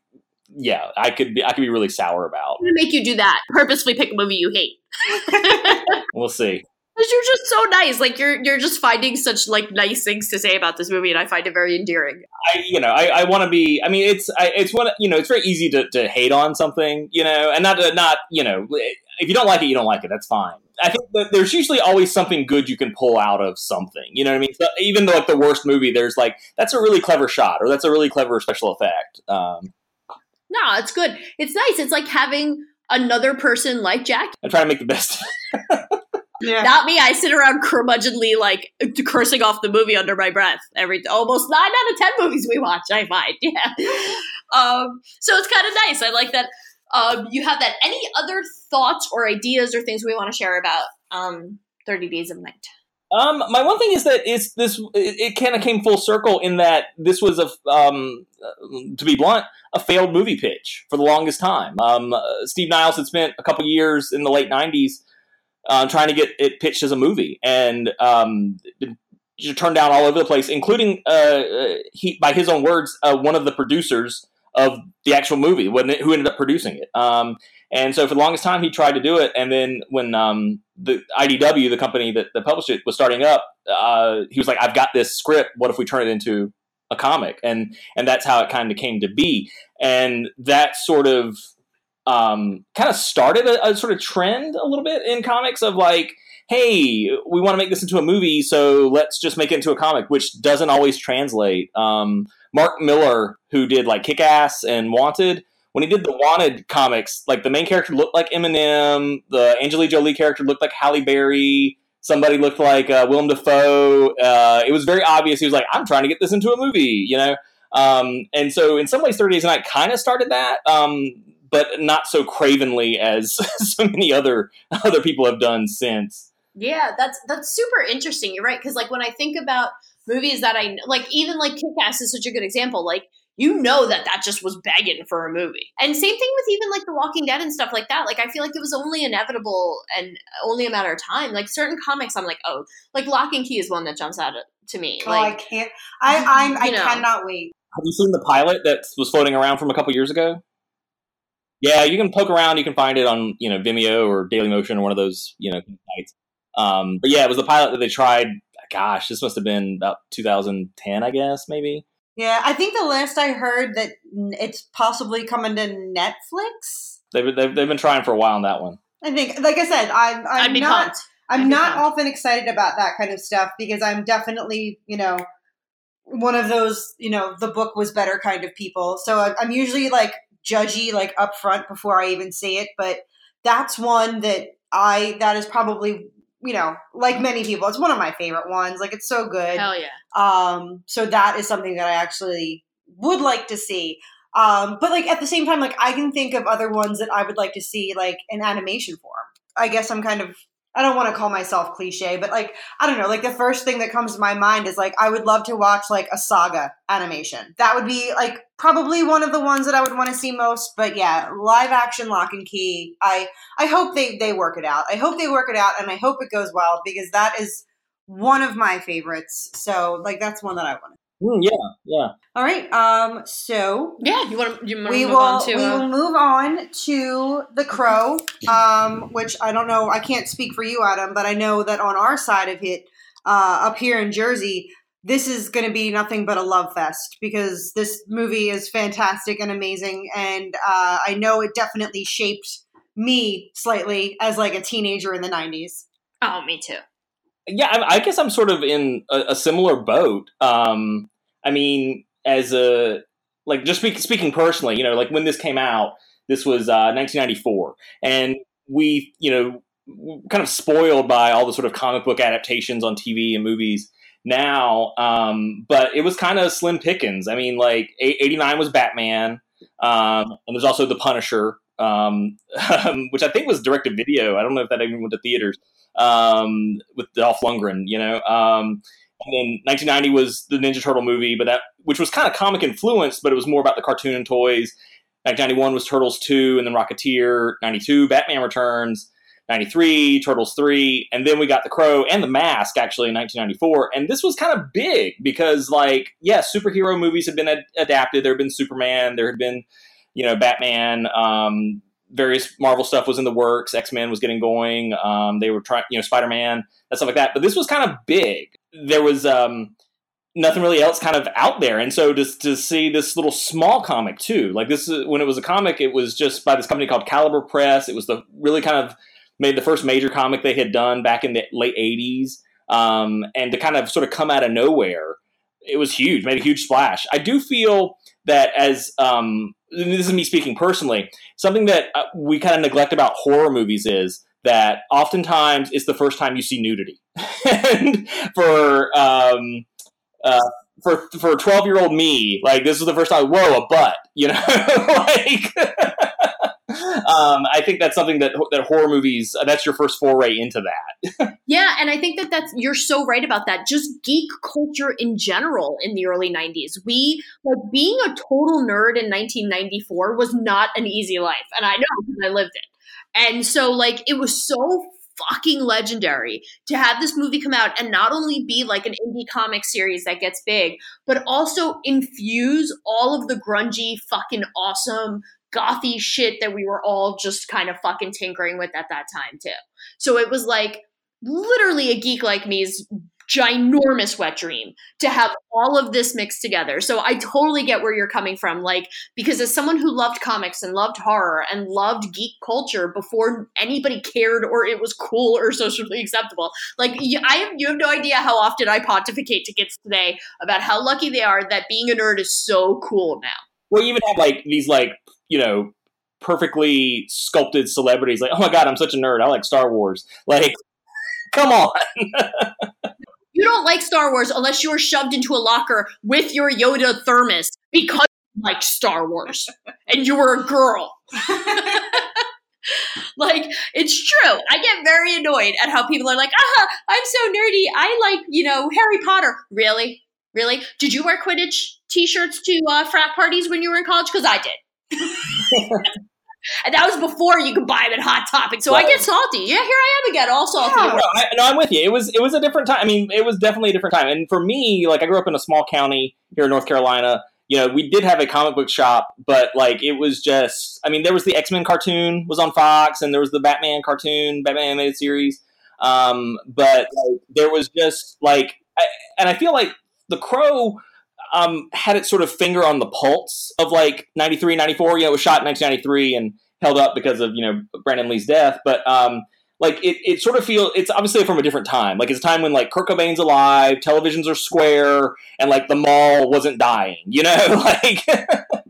Speaker 3: yeah, I could be, I could be really sour about.
Speaker 2: I'm gonna make you do that. Purposefully pick a movie you hate.
Speaker 3: We'll see.
Speaker 2: Because you're just so nice. Like you're you're just finding such like nice things to say about this movie, and I find it very endearing.
Speaker 3: I, you know, I, I want to be. I mean, it's, I, it's one. You know, it's very easy to, to hate on something. You know, and not, to, not, you know, if you don't like it, you don't like it. That's fine. I think that there's usually always something good you can pull out of something. You know what I mean? So even though like the worst movie, there's like that's a really clever shot or that's a really clever special effect. Um,
Speaker 2: No, it's good. It's nice. It's like having another person like Jack.
Speaker 3: I try to make the best.
Speaker 1: Yeah.
Speaker 2: Not me. I sit around curmudgeonly, like cursing off the movie under my breath every almost nine out of ten movies we watch. I find, yeah. Um, so it's kind of nice. I like that. Um, you have that. Any other thoughts or ideas or things we want to share about um, Thirty Days of Night?
Speaker 3: Um, my one thing is that it's this. It, it kind of came full circle in that this was a, um, uh, to be blunt, a failed movie pitch for the longest time. Um, uh, Steve Niles had spent a couple years in the late '90s uh, trying to get it pitched as a movie, and um, turned down all over the place, including uh, uh, he, by his own words, uh, one of the producers of the actual movie, it, who ended up producing it. Um, and so for the longest time, he tried to do it, and then when um, the IDW, the company that, that published it, was starting up, uh, he was like, "I've got this script. What if we turn it into a comic?" And and that's how it kind of came to be. And that sort of um, kind of started a, a sort of trend a little bit in comics of like, "Hey, we want to make this into a movie, so let's just make it into a comic," which doesn't always translate. Um, Mark Millar, who did like Kick Ass and Wanted, when he did the Wanted comics, like the main character looked like Eminem, the Angelina Jolie character looked like Halle Berry, somebody looked like uh, Willem Dafoe. Uh, it was very obvious. He was like, "I'm trying to get this into a movie," you know. Um, and so, in some ways, Thirty Days a Night kind of started that, um, but not so cravenly as so many other other people have done since.
Speaker 2: Yeah, that's that's super interesting. You're right because like when I think about movies that I like, even like Kick Ass is such a good example. Like you know that that just was begging for a movie, and same thing with even like The Walking Dead and stuff like that. Like I feel like it was only inevitable and only a matter of time. Like certain comics, I'm like, oh, like Locke and Key is one that jumps out to me.
Speaker 1: Oh, I can't. I I'm, I
Speaker 2: You know.
Speaker 1: cannot wait.
Speaker 3: Have you seen the pilot that was floating around from a couple years ago? Yeah, you can poke around. You can find it on you know Vimeo or Dailymotion or one of those you know sites. Um, but yeah, it was the pilot that they tried. Gosh, this must have been about 2010, I guess, maybe.
Speaker 1: Yeah, I think the last I heard that it's possibly coming to Netflix.
Speaker 3: They've, they've, they've been trying for a while on that one.
Speaker 1: I think, like I said, I'm
Speaker 2: I'd
Speaker 1: I'm
Speaker 2: be
Speaker 1: not
Speaker 2: pumped.
Speaker 1: I'm
Speaker 2: I'd
Speaker 1: not
Speaker 2: pumped.
Speaker 1: often excited about that kind of stuff because I'm definitely you know one of those you know the book was better kind of people. So I'm usually like judgy like up front before I even see it, but that's one that I that is probably you know like many people it's one of my favorite ones. Like it's so good.
Speaker 2: Hell yeah.
Speaker 1: Um, so that is something that I actually would like to see. Um, but like at the same time, like I can think of other ones that I would like to see like in animation form. I guess I'm kind of I don't want to call myself cliche, but like I don't know, like the first thing that comes to my mind is like I would love to watch like a saga animation. That would be like probably one of the ones that I would want to see most. But yeah, live action Locke and Key. I I hope they they work it out. I hope they work it out, and I hope it goes well because that is one of my favorites. So like that's one that I want.
Speaker 3: Mm, yeah, yeah.
Speaker 1: All right. Um. So
Speaker 2: Yeah, you want to you
Speaker 1: we
Speaker 2: move
Speaker 1: will
Speaker 2: on to
Speaker 1: we
Speaker 2: uh,
Speaker 1: will move on to the crow. Um. Which I don't know. I can't speak for you, Adam, but I know that on our side of it, uh, up here in Jersey, this is going to be nothing but a love fest because this movie is fantastic and amazing, and uh, I know it definitely shaped me slightly as like a teenager in the '90s.
Speaker 2: Oh, me too.
Speaker 3: Yeah I, I guess i'm sort of in a, a similar boat um i mean as a like just speak, speaking personally you know like when this came out This was uh, 1994, and we, you know, kind of spoiled by all the sort of comic book adaptations on TV and movies now. Um, but it was kind of slim pickings. I mean, like 89 was Batman, um, and there's also The Punisher, um, which I think was direct to video. I don't know if that even went to theaters um, with Dolph Lundgren, you know. Um, and then 1990 was the Ninja Turtle movie, but that which was kind of comic influenced, but it was more about the cartoon and toys. 1991 was Turtles 2, and then Rocketeer. 92, Batman Returns. 93, Turtles 3, and then we got The Crow and The Mask actually in 1994. And this was kind of big because, like, yeah, superhero movies had been ad- adapted. There had been Superman, there had been, you know, Batman, um, various Marvel stuff was in the works. X Men was getting going. Um, they were trying, you know, Spider Man, that stuff like that. But this was kind of big. There was um, nothing really else kind of out there, and so to to see this little small comic too, like this is when it was a comic, it was just by this company called Caliber Press. It was the really kind of made the first major comic they had done back in the late 80s. Um, and to kind of sort of come out of nowhere, it was huge, made a huge splash. I do feel that as um, this is me speaking personally, something that uh, we kind of neglect about horror movies is that oftentimes it's the first time you see nudity. and for um, uh, for for twelve year old me, like this was the first time. Whoa, a butt, you know, like um, I think that's something that that horror movies uh, that's your first foray into that.
Speaker 2: yeah, and I think that that's you're so right about that. Just geek culture in general in the early '90s, we like being a total nerd in 1994 was not an easy life, and I know because I lived it. And so, like, it was so fucking legendary to have this movie come out and not only be like an indie comic series that gets big, but also infuse all of the grungy, fucking awesome gothy shit that we were all just kind of fucking tinkering with at that time too. So it was like literally a geek like me's ginormous wet dream to have all of this mixed together. So I totally get where you're coming from. Like, because as someone who loved comics and loved horror and loved geek culture before anybody cared or it was cool or socially acceptable, like, I have, you have no idea how often I pontificate to kids today about how lucky they are that being a nerd is so cool now.
Speaker 3: Well, you even have like these like you know, perfectly sculpted celebrities. Like, oh my god, I'm such a nerd. I like Star Wars. Like, come on.
Speaker 2: you don't like Star Wars unless you were shoved into a locker with your Yoda thermos because you like Star Wars and you were a girl. like it's true. I get very annoyed at how people are like, "Ah, I'm so nerdy. I like, you know, Harry Potter." Really? Really? Did you wear Quidditch t-shirts to uh, frat parties when you were in college? Because I did. and that was before you could buy them at Hot Topic. So right. I get salty. Yeah, here I am again, all salty.
Speaker 3: Yeah, no, I, no, I'm with you. It was it was a different time. I mean, it was definitely a different time. And for me, like I grew up in a small county here in North Carolina. You know, we did have a comic book shop, but like it was just. I mean, there was the X Men cartoon was on Fox, and there was the Batman cartoon, Batman animated series. Um, but like, there was just like, I, and I feel like the Crow um, had its sort of finger on the pulse of like 93, 94. You know, it was shot in 1993 and held up because of, you know, Brandon Lee's death. But um, like it, it sort of feels, it's obviously from a different time. Like it's a time when like Kurt Cobain's alive, televisions are square, and like the mall wasn't dying, you know? like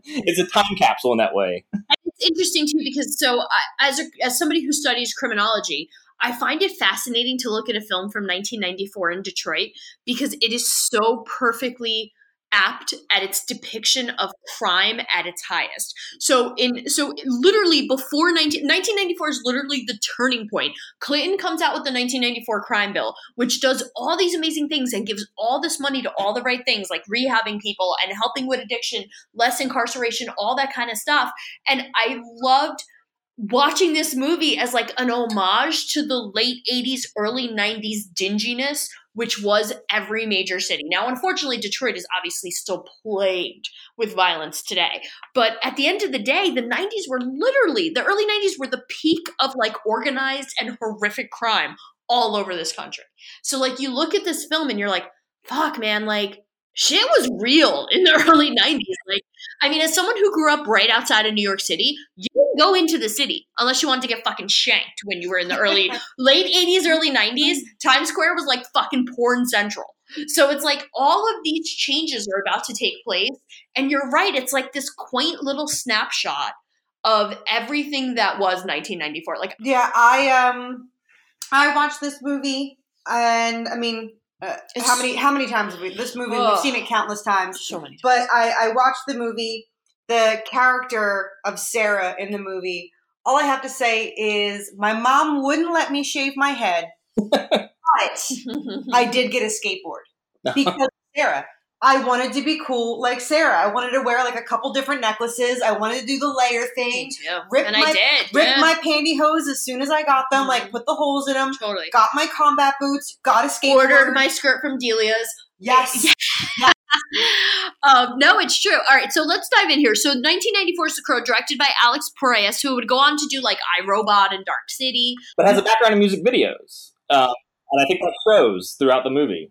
Speaker 3: it's a time capsule in that way.
Speaker 2: It's interesting too because so as, a, as somebody who studies criminology, I find it fascinating to look at a film from 1994 in Detroit because it is so perfectly apt at its depiction of crime at its highest. So in so literally before 19, 1994 is literally the turning point. Clinton comes out with the 1994 crime bill, which does all these amazing things and gives all this money to all the right things like rehabbing people and helping with addiction, less incarceration, all that kind of stuff. And I loved watching this movie as like an homage to the late 80s early 90s dinginess which was every major city. Now, unfortunately, Detroit is obviously still plagued with violence today. But at the end of the day, the 90s were literally, the early 90s were the peak of like organized and horrific crime all over this country. So, like, you look at this film and you're like, fuck, man, like, shit was real in the early 90s. Like, I mean, as someone who grew up right outside of New York City, you didn't go into the city unless you wanted to get fucking shanked when you were in the early, late 80s, early 90s. Times Square was like fucking porn central. So it's like all of these changes are about to take place. And you're right, it's like this quaint little snapshot of everything that was 1994. Like,
Speaker 1: Yeah, I um, I watched this movie, and I mean, uh, how many how many times have we this movie? We've seen it countless times.
Speaker 2: so many.
Speaker 1: But I, I watched the movie. The character of Sarah in the movie. All I have to say is my mom wouldn't let me shave my head, but I did get a skateboard because Sarah. I wanted to be cool like Sarah. I wanted to wear like a couple different necklaces. I wanted to do the layer
Speaker 2: Me
Speaker 1: thing.
Speaker 2: too.
Speaker 1: Rip
Speaker 2: and
Speaker 1: my-
Speaker 2: I did.
Speaker 1: Rip
Speaker 2: yeah.
Speaker 1: my pantyhose as soon as I got them. Like
Speaker 2: Mhm.
Speaker 1: put the holes in them.
Speaker 2: totally.
Speaker 1: Got my combat boots. Got a skateboard.
Speaker 2: Ordered my skirt from Delia's.
Speaker 1: yes.
Speaker 2: um, no, it's true. All right, so let's dive in here. So 1994 is The Crow, directed by Alex Proyas, who would go on to do like iRobot and Dark City.
Speaker 3: but has a background in music videos, uh, and I think that shows throughout the movie.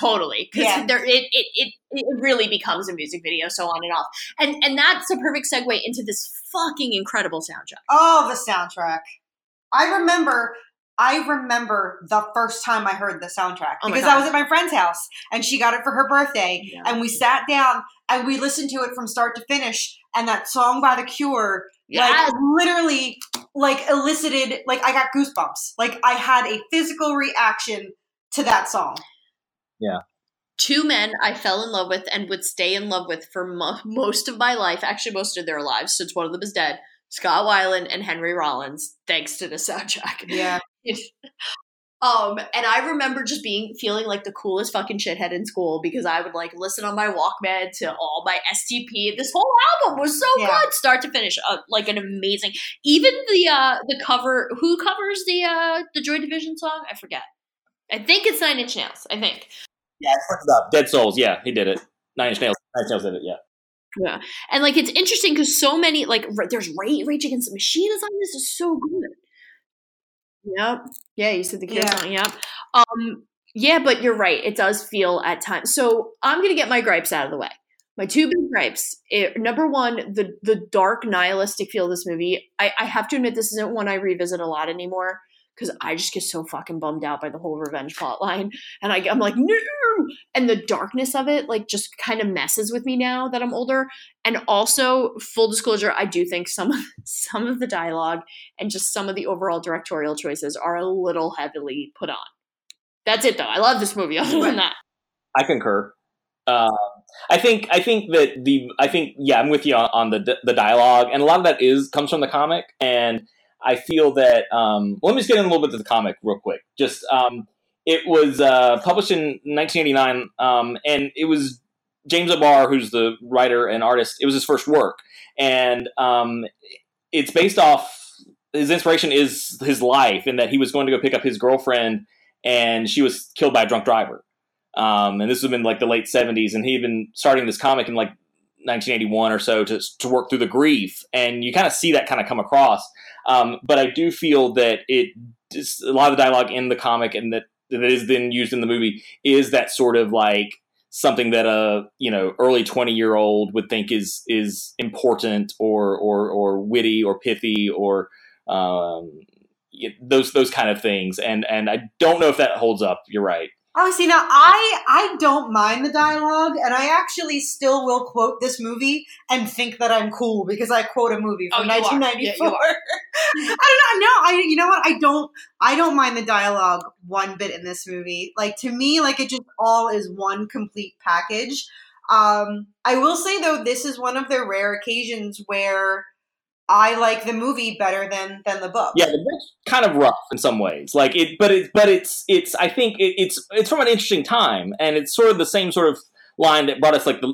Speaker 2: Totally, because
Speaker 1: Yeah.
Speaker 2: there it, it it it really becomes a music video, so on and off, and and that's a perfect segue into this fucking incredible soundtrack.
Speaker 1: Oh, the soundtrack. I remember. I remember the first time I heard the soundtrack
Speaker 2: Oh
Speaker 1: because
Speaker 2: God.
Speaker 1: I was at my friend's house and she got it for her birthday,
Speaker 2: Yeah.
Speaker 1: and we sat down and we listened to it from start to finish. And that song by The Cure,
Speaker 2: Yes.
Speaker 1: like literally, like elicited, like I got goosebumps. Like I had a physical reaction to that song.
Speaker 2: Two men I fell in love with and would stay in love with for mo- most of my life, actually most of their lives, since one of them is dead. Scott Weiland and Henry Rollins, thanks to the soundtrack.
Speaker 1: Yeah.
Speaker 2: um, and I remember just being feeling like the coolest fucking shithead in school because I would like listen on my Walkman to all my STP. This whole album was so
Speaker 1: Yeah.
Speaker 2: good, start to finish, uh, like an amazing. Even the uh the cover, who covers the uh the Joy Division song? I forget. I think it's Nine Inch Nails. I think.
Speaker 3: Yeah, it's up. Dead Souls. Yeah, he did it. Nine Inch Nails. Nine Inch Nails did it. Yeah.
Speaker 2: Yeah, and like it's interesting because so many like r- there's Rage, Rage Against the Machine is on this is so good. Yep. Yeah, you said the Cure
Speaker 1: Yeah.
Speaker 2: song. Yep. Um. Yeah, but you're right. It does feel at times. So I'm gonna get my gripes out of the way. My two big gripes. It, number one, the the dark nihilistic feel of this movie. I, I have to admit this isn't one I revisit a lot anymore because I just get so fucking bummed out by the whole revenge plot line, and I, I'm like no, and the darkness of it like just kind of messes with me now that I'm older. And also, full disclosure, I do think some of some of the dialogue and just some of the overall directorial choices are a little heavily put on. That's it though. I love this movie. Other than that,
Speaker 3: I concur. Uh, I think I think that the I think yeah I'm with you on, on the the dialogue and a lot of that is comes from the comic and I feel that um, let me just get in a little bit of the comic real quick. Just um, it was uh, published in 1989 um, and it was James O'Barr who's the writer and artist. It was his first work and um, it's based off his inspiration is his life in that he was going to go pick up his girlfriend and she was killed by a drunk driver. Um, and this was in like the late 70s, and he had been starting this comic in like 1981 or so to, to work through the grief. And you kind of see that kind of come across. Um, but I do feel that it just, a lot of the dialogue in the comic and that that is then used in the movie is that sort of like something that a you know early 20 year old would think is is important or or or witty or pithy or um, those those kind of things and and I don't know if that holds up you're right
Speaker 1: Oh, see now I I don't mind the dialogue, and I actually still will quote this movie and think that I'm cool because I quote a movie
Speaker 2: Oh,
Speaker 1: from
Speaker 2: are.
Speaker 1: 1994.
Speaker 2: Yeah.
Speaker 1: I don't know. No, I you know what? I don't I don't mind the dialogue one bit in this movie. Like to me, like it just all is one complete package. Um, I will say though, this is one of the rare occasions where I like the movie better than than the book.
Speaker 3: Yeah, the book's kind of rough in some ways. Like it, but it, but it's it's. I think it, it's it's from an interesting time, and it's sort of the same sort of line that brought us like the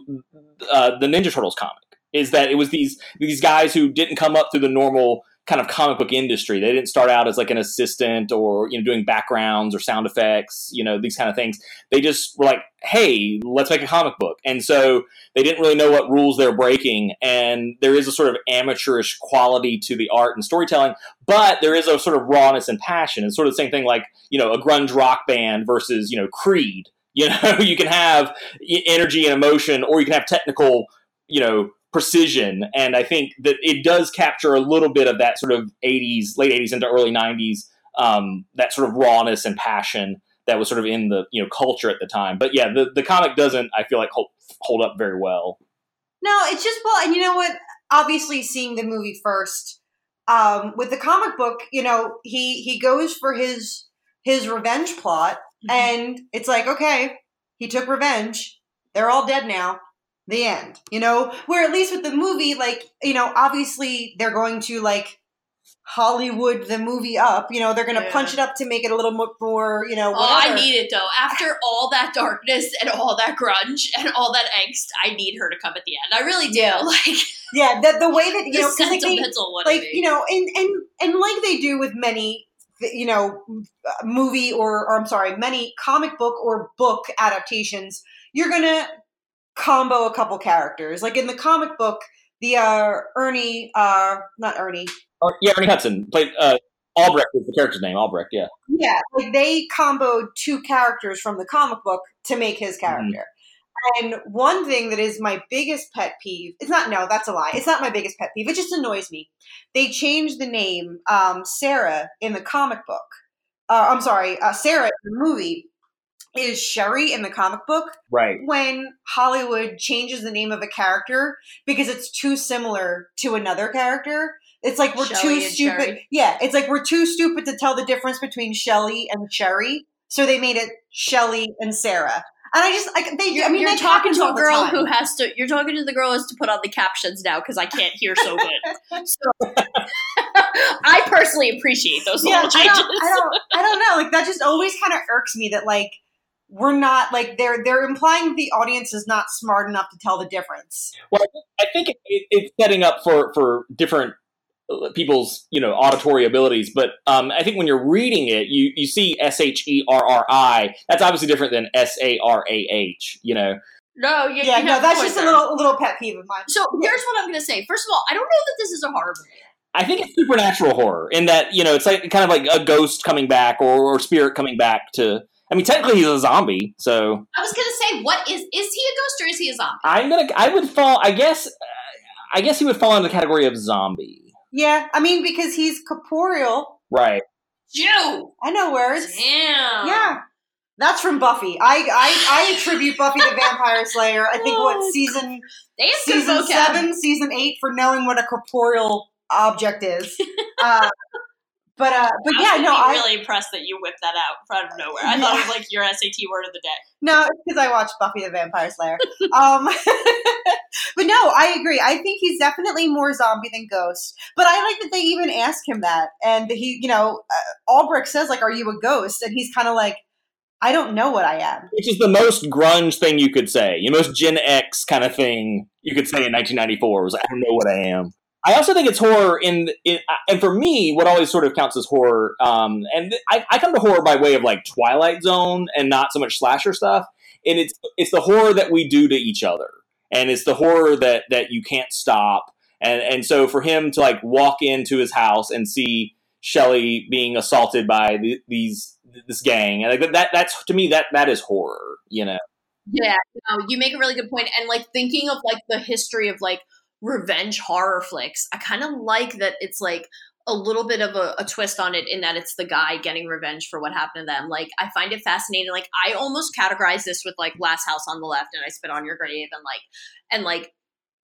Speaker 3: uh, the Ninja Turtles comic. Is that it was these these guys who didn't come up through the normal kind of comic book industry. They didn't start out as like an assistant or you know doing backgrounds or sound effects, you know these kind of things. They just were like, hey, let's make a comic book, and so they didn't really know what rules they're breaking. And there is a sort of amateurish quality to the art and storytelling, but there is a sort of rawness and passion. It's sort of the same thing like you know a grunge rock band versus you know Creed. You know, you can have energy and emotion, or you can have technical, you know, precision. And I think that it does capture a little bit of that sort of 80s, late 80s into early 90s, um, that sort of rawness and passion that was sort of in the you know culture at the time. But yeah, the, the comic doesn't, I feel like, hold, hold up very well.
Speaker 1: No, it's just well, and you know what? obviously seeing the movie first. Um, with the comic book, you know, he he goes for his his revenge plot, and it's like, okay, he took revenge. They're all dead now. The end. You know, where at least with the movie, like, you know, obviously they're going to like Hollywood the movie up. You know, they're going to
Speaker 2: Yeah.
Speaker 1: punch it up to make it a little more, you know,
Speaker 2: Oh, I need it though. After all that darkness and all that grunge and all that angst, I need her to come at the end. I really do.
Speaker 1: Yeah.
Speaker 2: Like
Speaker 1: yeah, the, the way that you know, like, they- like you know and and and like they do with many you know movie or, or i'm sorry many comic book or book adaptations you're gonna combo a couple characters. Like in the comic book the uh ernie uh not ernie.
Speaker 3: Or, yeah, Ernie Hudson played uh, Albrecht was the character's name. Albrecht, yeah.
Speaker 1: yeah like they comboed two characters from the comic book to make his character. And one thing that is my biggest pet peeve it's not no that's a lie. It's not my biggest pet peeve. It just annoys me. They changed the name um, sarah in the comic book. Uh, i'm sorry uh, sarah in the movie is sherry in the comic book
Speaker 3: Right.
Speaker 1: when hollywood changes the name of a character because it's too similar to another character it's like we're
Speaker 2: Shelley
Speaker 1: too stupid
Speaker 2: Sherry.
Speaker 1: yeah it's like we're too stupid to tell the difference between shelly and sherry so they made it shelly and sarah and i just like they
Speaker 2: You're,
Speaker 1: i mean
Speaker 2: you're talking to a girl who has to. You're talking to the girl who has to put on the captions now because I can't hear so good. so, I personally appreciate those
Speaker 1: yeah,
Speaker 2: little
Speaker 1: I don't, I don't, I don't know. Like that just always kind of irks me that like we're not like they're they're implying that the audience is not smart enough to tell the difference.
Speaker 3: Well, I think it, it, it's setting up for for different uh, people's you know auditory abilities, but um, I think when you're reading it, you you see S H E R R I. That's obviously different than S A R A H. You know,
Speaker 2: no, you,
Speaker 1: Yeah,
Speaker 2: you
Speaker 1: no, that's
Speaker 2: point
Speaker 1: just a
Speaker 2: there.
Speaker 1: little little pet peeve of mine.
Speaker 2: So here's what I'm going to say. First of all, I don't know that this is a horror movie.
Speaker 3: I think it's supernatural horror in that you know it's like kind of like a ghost coming back or, or spirit coming back to. I mean, technically he's a zombie, so
Speaker 2: I was going to say, what is is he a ghost or is he a zombie?
Speaker 3: I'm gonna. I would fall. I guess. Uh, I guess he would fall into the category of zombie,
Speaker 1: Yeah, I mean because he's corporeal.
Speaker 3: right?
Speaker 2: Jew.
Speaker 1: I know words.
Speaker 2: Damn.
Speaker 1: Yeah. That's from Buffy. I, I I attribute Buffy the Vampire Slayer. I think what season
Speaker 2: They have
Speaker 1: season
Speaker 2: vocab.
Speaker 1: seven, season eight for knowing what a corporeal object is. Uh, but uh, but
Speaker 2: I was
Speaker 1: yeah, no,
Speaker 2: be
Speaker 1: I
Speaker 2: really impressed that you whipped that out out of nowhere. I thought it was like your SAT word of the day.
Speaker 1: No, it's because I watched Buffy the Vampire Slayer. um, but no, I agree. I think he's definitely more zombie than ghost. But I like that they even ask him that, and he, you know, uh, Albrecht says like, "Are you a ghost?" And he's kind of like, "I don't know what I am."
Speaker 3: Which is the most grunge thing you could say. The most Gen X kind of thing you could say in 1994 was, I don't know what I am. I also think it's horror in, in and for me, what always sort of counts as horror, um, and I, I come to horror by way of like Twilight Zone and not so much slasher stuff. And it's it's the horror that we do to each other, and it's the horror that that you can't stop. And and so for him to like walk into his house and see Shelley being assaulted by the, these this gang, and like, that that's to me that that is horror, you know.
Speaker 2: Yeah, no, you make a really good point. And like thinking of like the history of like revenge horror flicks, I kind of like that it's like a little bit of a, a twist on it in that it's the guy getting revenge for what happened to them. Like I find it fascinating. Like I almost categorize this with like Last House on the Left and I Spit on Your Grave and like and like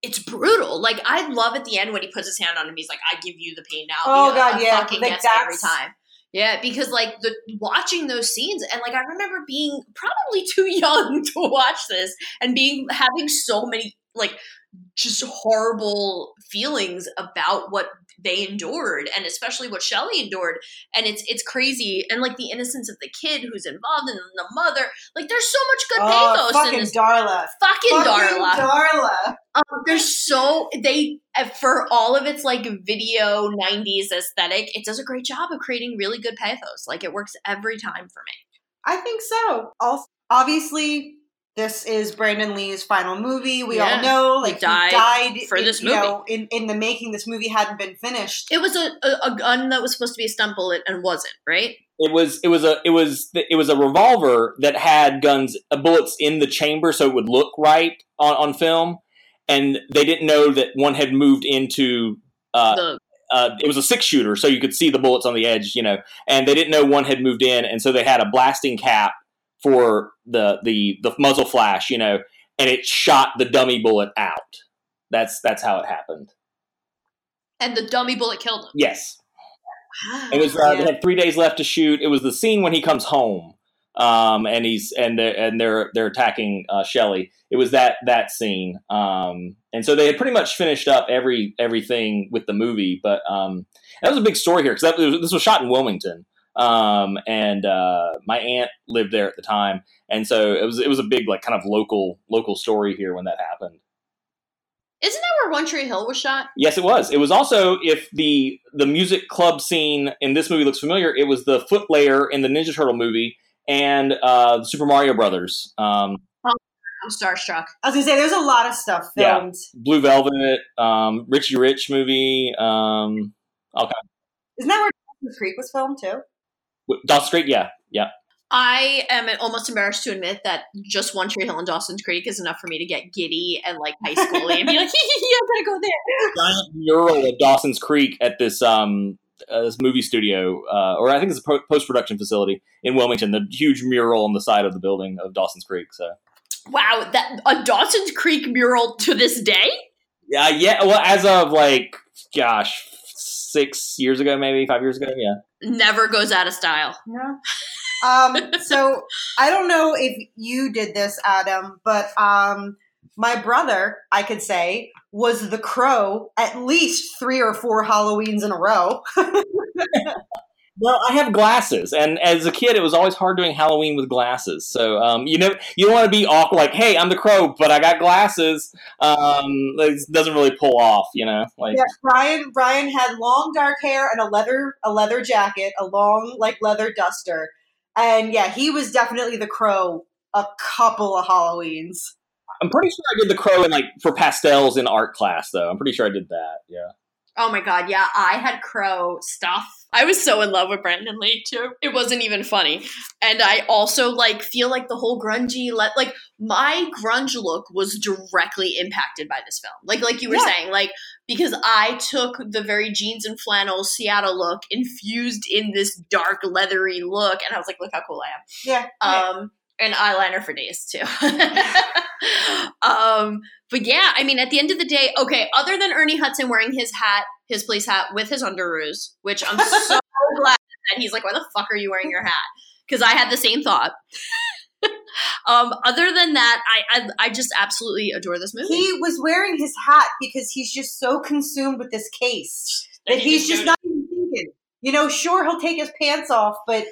Speaker 2: it's brutal. Like I love at the end when he puts his hand on him. He's like, "I give you the pain now."
Speaker 1: Oh, God,
Speaker 2: uh,
Speaker 1: yeah.
Speaker 2: fucking
Speaker 1: Like,
Speaker 2: every time. Yeah, because like the watching those scenes and like I remember being probably too young to watch this and being having so many like just horrible feelings about what they endured and especially what Shelley endured and it's it's crazy and like the innocence of the kid who's involved and the mother like there's so much good
Speaker 1: Oh,
Speaker 2: pathos in this
Speaker 1: Darla.
Speaker 2: fucking,
Speaker 1: Fucking
Speaker 2: Darla
Speaker 1: Darla.
Speaker 2: um, there's so they uh, for all of its like video 90s aesthetic it does a great job of creating really good pathos like it works every time for me
Speaker 1: I think so. Also, obviously, this is Brandon Lee's final movie. We
Speaker 2: Yeah.
Speaker 1: all know,
Speaker 2: He
Speaker 1: like,
Speaker 2: died
Speaker 1: died
Speaker 2: for
Speaker 1: in-
Speaker 2: this
Speaker 1: you
Speaker 2: movie.
Speaker 1: know, in in the making. This movie hadn't been finished.
Speaker 2: it was a, a, a gun that was supposed to be a stun bullet and wasn't right
Speaker 3: It was it was a it was it was a revolver that had guns uh, bullets in the chamber, so it would look right on, on film. And they didn't know that one had moved into. Uh,
Speaker 2: the
Speaker 3: uh, it was a six shooter, so you could see the bullets on the edge, you know. And they didn't know one had moved in, and so they had a blasting cap for the the the muzzle flash, you know, and it shot the dummy bullet out. That's that's how it happened.
Speaker 2: And the dummy bullet killed him.
Speaker 3: Yes. It was uh,
Speaker 1: Yeah.
Speaker 3: they had three days left to shoot. It was the scene when he comes home, um, and he's and they're and they're they're attacking uh, Shelley. It was that that scene, um, and so they had pretty much finished up every everything with the movie. But um, that was a big story here because this was shot in Wilmington, um, and uh, my aunt lived there at the time, and so it was it was a big like kind of local local story here when that happened.
Speaker 2: Isn't that where One Tree Hill was shot?
Speaker 3: Yes, it was. It was also if the the music club scene in this movie looks familiar, it was the foot layer in the Ninja Turtle movie and uh, the Super Mario Brothers, um,
Speaker 2: I'm starstruck.
Speaker 1: I was gonna say there's a lot of stuff
Speaker 3: Yeah.
Speaker 1: filmed.
Speaker 3: Blue Velvet, um, Richie Rich movie, um, all kinds.
Speaker 1: Isn't that where Dawson's Creek was filmed too?
Speaker 3: Dawson's Creek, yeah, yeah.
Speaker 2: I am almost embarrassed to admit that just One Tree Hill and Dawson's Creek is enough for me to get giddy and like high school and be like, I'm gonna go there.
Speaker 3: Giant mural of Dawson's Creek at this um, uh, this movie studio, uh, or I think it's a post production facility in Wilmington. The huge mural on the side of the building of Dawson's Creek. So
Speaker 2: Wow, that a Dawson's Creek mural to this day?
Speaker 3: yeah, yeah. Well, as of like, gosh, six years ago, maybe five years ago, yeah.
Speaker 2: Never goes out of style.
Speaker 1: No. Um, so I don't know if you did this, Adam, but um, my brother, I could say, was the crow at least three or four Halloweens in a row.
Speaker 3: Well, I have glasses, and as a kid, it was always hard doing Halloween with glasses. So, um, you know, you don't want to be awkward, like, "Hey, I'm the crow, but I got glasses." Um, it doesn't really pull off, you know. Like,
Speaker 1: Yeah, Brian. Brian had long dark hair and a leather a leather jacket, a long like leather duster, and yeah, he was definitely the crow. A couple of Halloweens.
Speaker 3: I'm pretty sure I did the crow in like for pastels in art class, though. I'm pretty sure I did that. Yeah.
Speaker 2: Oh my god, yeah, I had crow stuff. I was so in love with Brandon Lee too. It wasn't even funny. And I also like feel like the whole grungy let like my grunge look was directly impacted by this film. Like like you were
Speaker 1: Yeah.
Speaker 2: saying, like because I took the very jeans and flannel Seattle look infused in this dark leathery look and I was like, look how cool I am.
Speaker 1: Yeah. yeah.
Speaker 2: Um, and eyeliner for days too. um, but yeah, I mean, at the end of the day, okay. Other than Ernie Hudson wearing his hat, his police hat with his underoos, which I'm so glad that he's like, "Why the fuck are you wearing your hat?" Because I had the same thought. um, other than that, I, I I just absolutely adore this movie.
Speaker 1: he was wearing his hat because he's just so consumed with this case that
Speaker 2: That he
Speaker 1: he's
Speaker 2: just
Speaker 1: not even thinking. You know, sure he'll take his pants off, but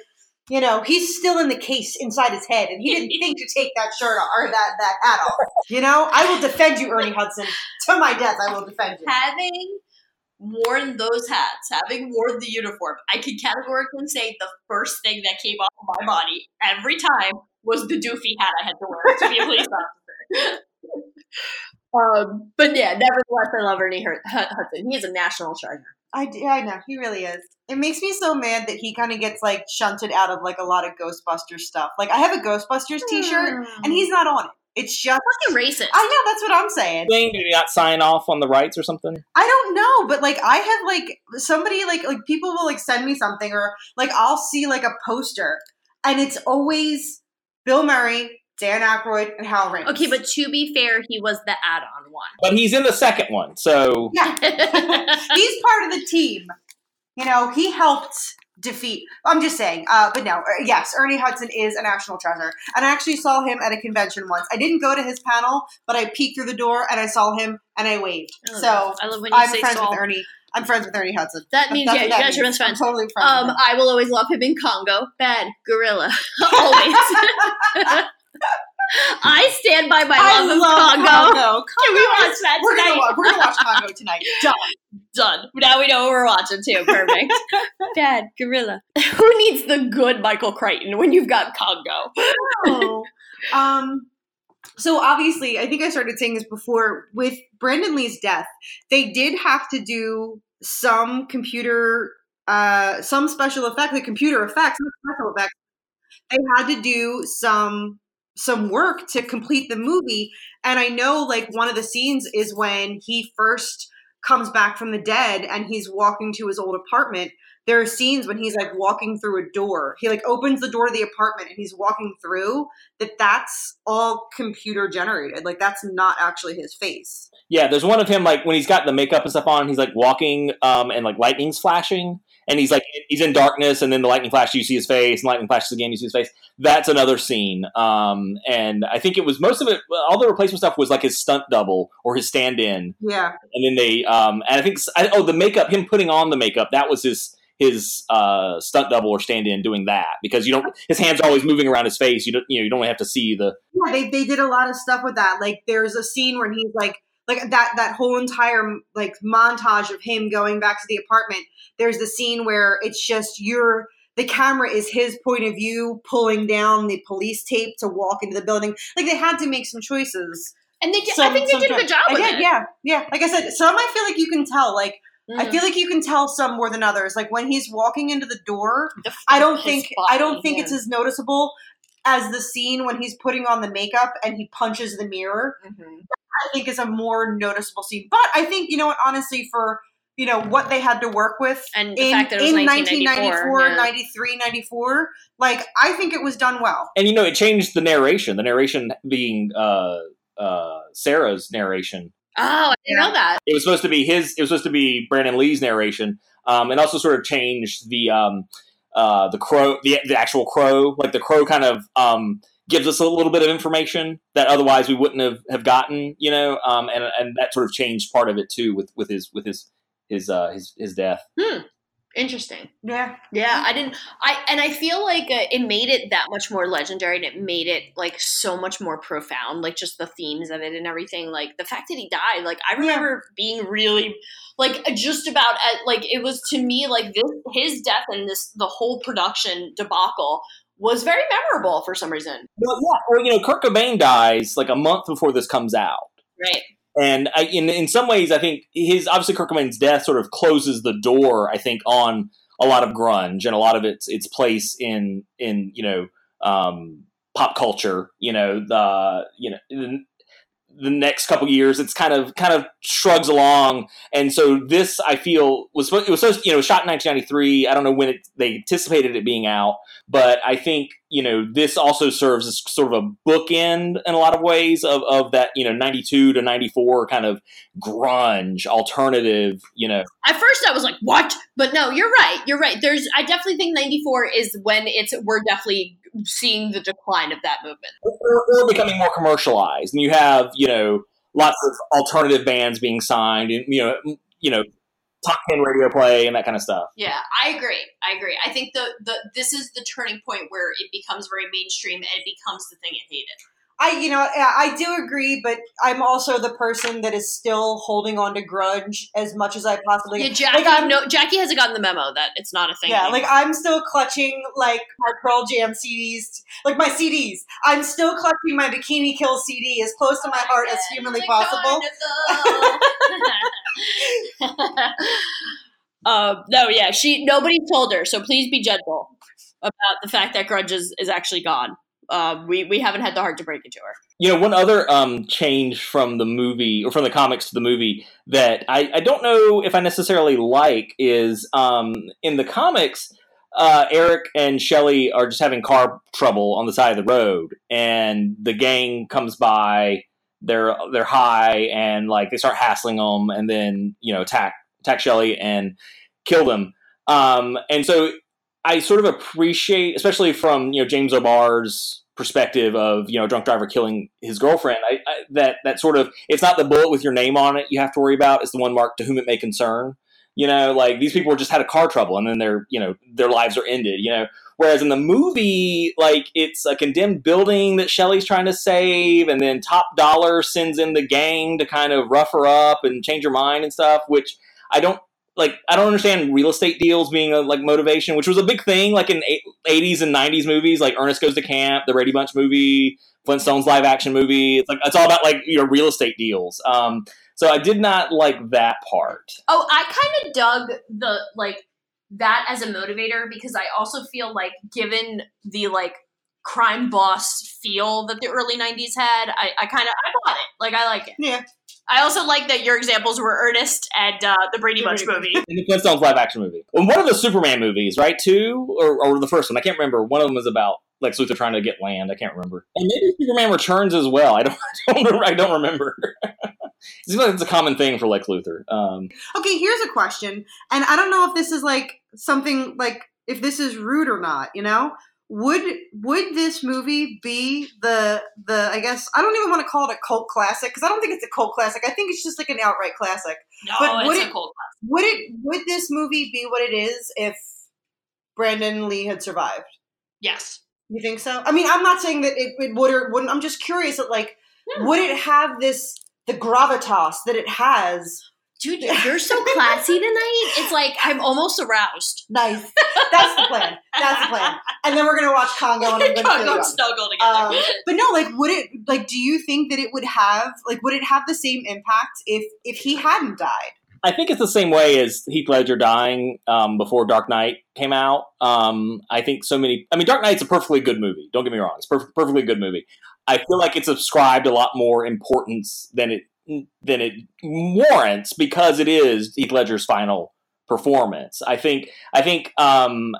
Speaker 1: you know he's still in the case inside his head, and he didn't think to take that shirt off or that that hat off. You know, I will defend you, Ernie Hudson, to my death. I will defend you.
Speaker 2: having worn those hats, having worn the uniform, I can categorically say the first thing that came off of my body every time was the doofy hat I had to wear to be a police officer. um, but yeah, nevertheless, I love Ernie Hudson. He is a national treasure.
Speaker 1: I, do- I know he really is. It makes me so mad that he kind of gets like shunted out of like a lot of Ghostbusters stuff. Like I have a Ghostbusters T-shirt, and he's not on it. It's just
Speaker 2: fucking racist.
Speaker 1: I know that's what I'm saying.
Speaker 3: Did he not sign off on the rights or something?
Speaker 1: I don't know, but like I have like somebody like like people will like send me something or like I'll see like a poster and it's always Bill Murray, Dan Aykroyd, and Harold Ramis.
Speaker 2: Okay, but to be fair, he was the add-on one.
Speaker 3: But he's in the second one, so
Speaker 1: yeah, he's part of the team. You know, he helped defeat. I'm just saying, uh, but no, uh, yes, Ernie Hudson is a national treasure, and I actually saw him at a convention once. I didn't go to his panel, but I peeked through the door and I saw him and I waved.
Speaker 2: Oh,
Speaker 1: so
Speaker 2: I love when you
Speaker 1: I'm
Speaker 2: say
Speaker 1: friends
Speaker 2: Saul.
Speaker 1: with Ernie. I'm friends with Ernie Hudson.
Speaker 2: That means
Speaker 1: That's
Speaker 2: yeah,
Speaker 1: what
Speaker 2: you guys are
Speaker 1: means.
Speaker 2: best friends.
Speaker 1: I'm totally friends.
Speaker 2: Um. I will always love him in Congo. Bad gorilla, always. I stand by my
Speaker 1: I
Speaker 2: love of
Speaker 1: love
Speaker 2: Congo.
Speaker 1: Congo.
Speaker 2: Can we watch that
Speaker 1: We're
Speaker 2: tonight?
Speaker 1: gonna, watch, we're gonna watch Congo tonight. Done.
Speaker 2: Done. Now we know what we're watching too. Perfect. Bad gorilla. Who needs the good Michael Crichton when you've got Congo?
Speaker 1: Oh. um. So obviously, I think I started saying this before. With Brandon Lee's death, they did have to do some computer, uh, some special effects, the computer effects, not special effects. They had to do some some work to complete the movie. And I know, like one of the scenes is when he first comes back from the dead and he's walking to his old apartment, there are scenes when he's like walking through a door. He like opens the door to the apartment and he's walking through. That that's all computer generated. Like that's not actually his face.
Speaker 3: Yeah, there's one of him like when he's got the makeup and stuff on, he's like walking um, and like lightning's flashing, and he's like he's in darkness, and then the lightning flashes, you see his face, and lightning flashes again, you see his face. That's another scene, um, and I think it was most of it. All the replacement stuff was like his stunt double or his stand-in,
Speaker 1: Yeah.
Speaker 3: and then they um, and I think I, oh the makeup, him putting on the makeup, that was his his uh, stunt double or stand-in doing that because you don't his hands are always moving around his face. You don't you know you don't have to see the
Speaker 1: Yeah, they they did a lot of stuff with that. Like there's a scene where he's like like that that whole entire like montage of him going back to the apartment. There's the scene where it's just your the camera is his point of view pulling down the police tape to walk into the building. Like they had to make some choices.
Speaker 2: And they did.
Speaker 1: Some-
Speaker 2: I think they did a good job
Speaker 1: I
Speaker 2: with
Speaker 1: did,
Speaker 2: it.
Speaker 1: Yeah, yeah. Like I said, some I feel like you can tell. Like I
Speaker 2: Mhm.
Speaker 1: feel like you can tell some more than others. Like when he's walking into the door,
Speaker 2: The-
Speaker 1: I don't think
Speaker 2: body,
Speaker 1: I don't think
Speaker 2: yeah.
Speaker 1: it's as noticeable as the scene when he's putting on the makeup and he punches the mirror.
Speaker 2: Mhm.
Speaker 1: I think is a more noticeable scene. But I think you know what, honestly, for you know what they had to work with
Speaker 2: And the
Speaker 1: in,
Speaker 2: fact that it was
Speaker 1: in
Speaker 2: 1994,
Speaker 1: 1994,
Speaker 2: yeah.
Speaker 1: 93, 94, like I think it was done well.
Speaker 3: and you know it changed the narration. The narration being uh, uh, Sarah's narration.
Speaker 2: Oh, I didn't know that.
Speaker 3: It was supposed to be his. It was supposed to be Brandon Lee's narration, um, and also sort of changed the um, uh, the crow, the, the actual crow. Like the crow kind of um, gives us a little bit of information that otherwise we wouldn't have, have gotten. You know, um, and and that sort of changed part of it too with with his with his his uh, his his death.
Speaker 2: Hmm. Interesting.
Speaker 1: Yeah,
Speaker 2: Yeah, I didn't. I and I feel like uh, it made it that much more legendary, and it made it like so much more profound. Like just the themes of it and everything. Like the fact that he died. Like I remember being really like just about at like it was to me like this his death and this the whole production debacle was very memorable for some reason.
Speaker 3: Well, yeah. Well, you know, Kurt Cobain dies like a month before this comes out.
Speaker 2: Right.
Speaker 3: And I, in in some ways, I think his obviously Kurt Cobain's death sort of closes the door. I think on a lot of grunge and a lot of its its place in in you know um, pop culture. You know the you know the, next couple years, it's kind of kind of shrugs along. And so this, I feel, was it was supposed you know shot in 1993. I don't know when it, they anticipated it being out, but I think you know this also serves as sort of a bookend in a lot of ways of, of that you know 92 to 94 kind of grunge alternative you know
Speaker 2: At first, I was like, "What?" But no, you're right. You're right. There's. I definitely think '94 is when it's. We're definitely seeing the decline of that movement.
Speaker 3: or, or becoming more commercialized and you have you know lots of alternative bands being signed and you know you know top 10 radio play and that kind of stuff
Speaker 2: Yeah, I agree. I agree. I think the the this is the turning point where it becomes very mainstream and it becomes the thing it hated.
Speaker 1: I you know I do agree, but I'm also the person that is still holding on to grunge as much as I possibly.
Speaker 2: Yeah, Jacki.
Speaker 1: like
Speaker 2: no, Jacki hasn't gotten the memo that it's not a thing.
Speaker 1: yeah,
Speaker 2: anymore.
Speaker 1: like I'm still clutching like my Pearl Jam CDs, like my CDs. I'm still clutching my Bikini Kill CD as close to my heart as humanly possible.
Speaker 2: um, no, yeah, she. Nobody told her, so please be gentle about the fact that Grunge is, is actually gone. Um, we we haven't had the heart to break it to her.
Speaker 3: you know one other um, change from the movie or from the comics to the movie that i, I don't know if i necessarily like is um, in the comics uh, eric and shelly are just having car trouble on the side of the road and the gang comes by they're they're high and like they start hassling them and then you know attack attack Shelley and kill them. Um, and so I sort of appreciate, especially from you know James O'Barr's perspective of you know drunk driver killing his girlfriend. I, I, that that sort of it's not the bullet with your name on it you have to worry about. It's the one marked to whom it may concern. You know, like these people just had a car trouble and then their you know their lives are ended. You know, Whereas in the movie, like it's a condemned building that Shelley's trying to save, and then Top Dollar sends in the gang to kind of rough her up and change her mind and stuff. Which I don't like. I don't understand real estate deals being a like motivation, which was a big thing like in eighties and nineties movies, like Ernest Goes to Camp, the Brady Bunch movie, Flintstones live action movie. It's like it's all about like you know real estate deals. Um, so I did not like that part.
Speaker 2: Oh, I kind of dug the like that as a motivator because I also feel like given the like crime boss feel that the early 90s had. I, I kind of I bought it. Like I like it.
Speaker 1: Yeah.
Speaker 2: I also like that your examples were Ernest and uh, the Brady Bunch movie.
Speaker 3: In the Flintstones live action movie. Well, one of the Superman movies, right? Two or, or the first one? I can't remember. One of them was about Lex Luthor trying to get land. I can't remember. And maybe Superman Returns as well. I don't. I don't remember. I don't remember. it seems like it's a common thing for Lex Luthor. Um,
Speaker 1: Okay, here's a question, and I don't know if this is like something like if this is rude or not. You know, would would this movie be the the I guess I don't even want to call it a cult classic because I don't think it's a cult classic. I think it's just like an outright classic.
Speaker 2: No,
Speaker 1: But would
Speaker 2: it's a
Speaker 1: it-
Speaker 2: cold class.
Speaker 1: Would it would this movie be what it is if Brandon Lee had survived?
Speaker 2: Yes.
Speaker 1: You think so? I mean, I'm not saying that it, it would or wouldn't. I'm just curious that like would it have this the gravitas that it has?
Speaker 2: Dude, you're so classy tonight. It's like I'm almost aroused.
Speaker 1: Nice. That's the plan. That's the plan. And then we're gonna watch Congo and I'm gonna
Speaker 2: Congo
Speaker 1: you.
Speaker 2: snuggle together.
Speaker 1: Um, but no, like, would it? Like, do you think that it would have? Like, would it have the same impact if if he hadn't died?
Speaker 3: I think it's the same way as Heath Ledger dying um, before Dark Knight came out. Um, I think so many. I mean, Dark Knight's a perfectly good movie. Don't get me wrong; it's a perf- perfectly good movie. I feel like it's ascribed a lot more importance than it than it warrants because it is Heath Ledger's final performance. I think. I think. Um,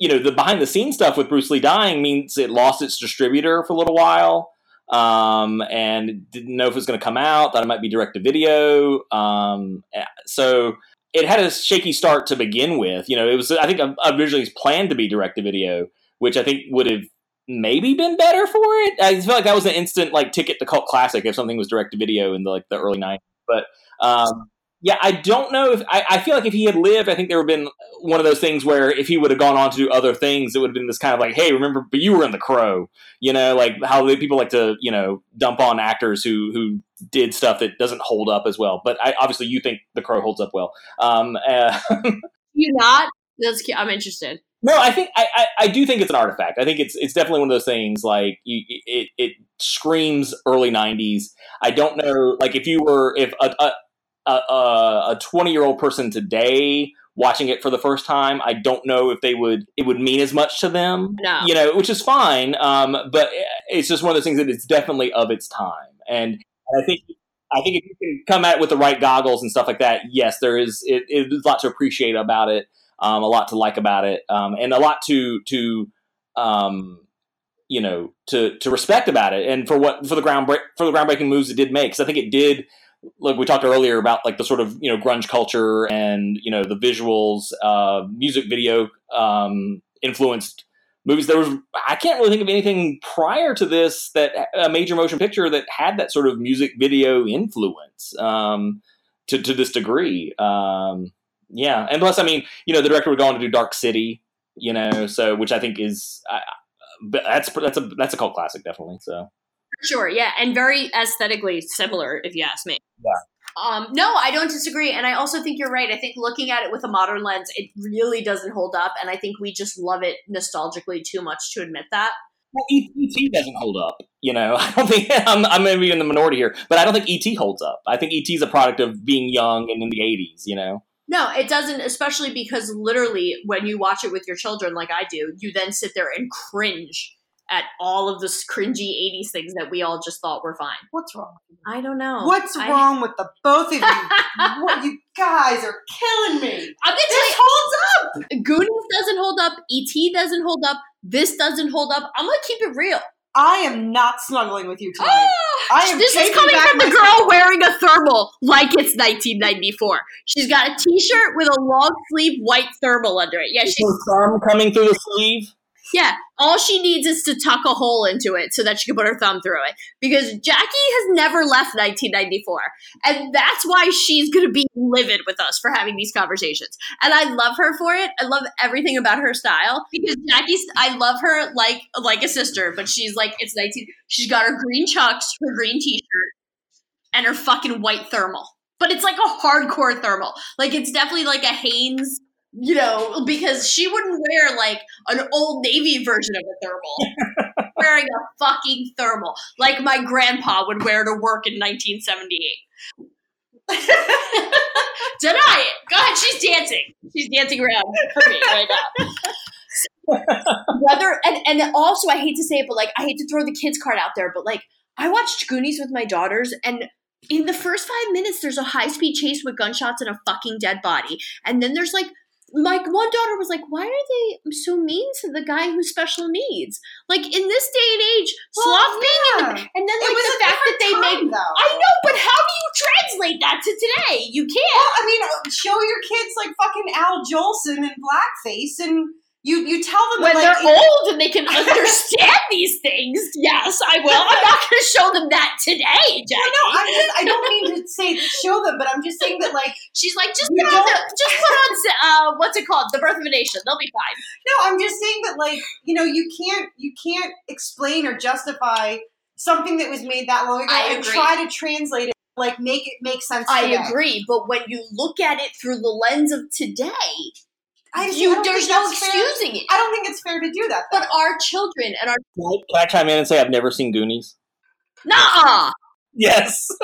Speaker 3: you know, the behind the scenes stuff with Bruce Lee dying means it lost its distributor for a little while um, and didn't know if it was going to come out. Thought it might be direct to video. Um, so it had a shaky start to begin with. You know, it was I think originally planned to be direct to video, which I think would have maybe been better for it. I feel like that was an instant like ticket to cult classic if something was direct to video in the like the early '90s. But um, yeah, I don't know if I, I feel like if he had lived, I think there would have been one of those things where if he would have gone on to do other things, it would have been this kind of like, hey, remember, but you were in the Crow, you know, like how people like to, you know, dump on actors who who did stuff that doesn't hold up as well. But I, obviously, you think the Crow holds up well. Um, uh,
Speaker 2: You not? That's cu- I'm interested.
Speaker 3: No, I think I, I, I do think it's an artifact. I think it's it's definitely one of those things like you, it it screams early '90s. I don't know, like if you were if a a a twenty year old person today watching it for the first time, I don't know if they would it would mean as much to them.
Speaker 2: No.
Speaker 3: you know, which is fine. Um, but it's just one of those things that it's definitely of its time, and I think I think if you can come at it with the right goggles and stuff like that, yes, there is it, it, there's a lot to appreciate about it, um, a lot to like about it, um, and a lot to to um, you know to to respect about it, and for what for the ground for the groundbreaking moves it did make. Because I think it did. Like we talked earlier about like the sort of you know grunge culture and you know the visuals, uh, music video um, influenced movies. There was I can't really think of anything prior to this that a major motion picture that had that sort of music video influence um, to to this degree. Um, yeah, and plus, I mean, you know, the director would go on to do Dark City, you know, so which I think is, I, that's that's a that's a cult classic, definitely. So
Speaker 2: Sure, yeah, and very aesthetically similar, if you ask me.
Speaker 3: Yeah.
Speaker 2: Um, no, I don't disagree, and I also think you're right. I think looking at it with a modern lens, it really doesn't hold up, and I think we just love it nostalgically too much to admit that.
Speaker 3: well, E- ET doesn't hold up. You know, I don't think I'm, I'm maybe in the minority here, but I don't think ET holds up. I think ET is a product of being young and in the '80s. You know.
Speaker 2: No, it doesn't, especially because literally when you watch it with your children, like I do, you then sit there and cringe at all of the cringy 80s things that we all just thought were fine.
Speaker 1: What's wrong?
Speaker 2: I don't know.
Speaker 1: What's
Speaker 2: I-
Speaker 1: wrong with the both of you? what, you guys are killing me.
Speaker 2: I'm
Speaker 1: This
Speaker 2: you,
Speaker 1: holds up.
Speaker 2: Goonies doesn't hold up, ET doesn't hold up, this doesn't hold up. I'm gonna keep it real.
Speaker 1: I am not snuggling with you tonight. Ah, I am
Speaker 2: this is coming from the
Speaker 1: my
Speaker 2: girl wearing a thermal like it's 1994. She's got a t-shirt with a long sleeve white thermal under it. Yeah,
Speaker 3: Is
Speaker 2: she
Speaker 3: her thumb coming through the sleeve?
Speaker 2: Yeah. All she needs is to tuck a hole into it so that she can put her thumb through it. Because Jacki has never left 1994, and that's why she's gonna be livid with us for having these conversations. And I love her for it. I love everything about her style because Jacki's. I love her like like a sister, but she's like it's 19. She's got her green chucks, her green t-shirt, and her fucking white thermal. But it's like a hardcore thermal. Like it's definitely like a Hanes, you know, because she wouldn't wear like an old navy version of a thermal. wearing a fucking thermal. Like my grandpa would wear to work in 1978. Deny it. Go ahead, she's dancing. She's dancing around for me right now. Whether and and also I hate to say it, but like I hate to throw the kids card out there, but like I watched Goonies with my daughters, and in the first five minutes, there's a high speed chase with gunshots and a fucking dead body, and then there's like. My one daughter was like, "Why are they so mean to the guy who's special needs? Like in this day and age,
Speaker 1: Well,
Speaker 2: sloth being in the, and then like the fact that they
Speaker 1: time,
Speaker 2: make
Speaker 1: though.
Speaker 2: I know, but how do you translate that to today? You can't.
Speaker 1: Well, I mean, uh, show your kids like fucking Al Jolson in blackface, and you you tell them
Speaker 2: when
Speaker 1: like,
Speaker 2: they're old and they can understand these things, yes, I will. I'm not going to show them that today, Jacki.
Speaker 1: No, no, I'm just, I don't mean to say show them, but I'm just saying that like
Speaker 2: She's like, just put on, the, just put on, uh, what's it called? The Birth of a Nation. They'll be fine.
Speaker 1: no, I'm just saying that like you know you can't you can't explain or justify something that was made that long ago
Speaker 2: I
Speaker 1: and try to translate it like make it make sense.
Speaker 2: I
Speaker 1: today.
Speaker 2: agree, but when you look at it through the lens of today,
Speaker 1: I just,
Speaker 2: you,
Speaker 1: I don't
Speaker 2: there's
Speaker 1: think
Speaker 2: no
Speaker 1: that's fair.
Speaker 2: excusing it.
Speaker 1: I don't think it's fair to do that. Though.
Speaker 2: But our children and our
Speaker 3: Can I, can I chime in and say I've never seen Goonies?
Speaker 2: nah,
Speaker 3: Yes.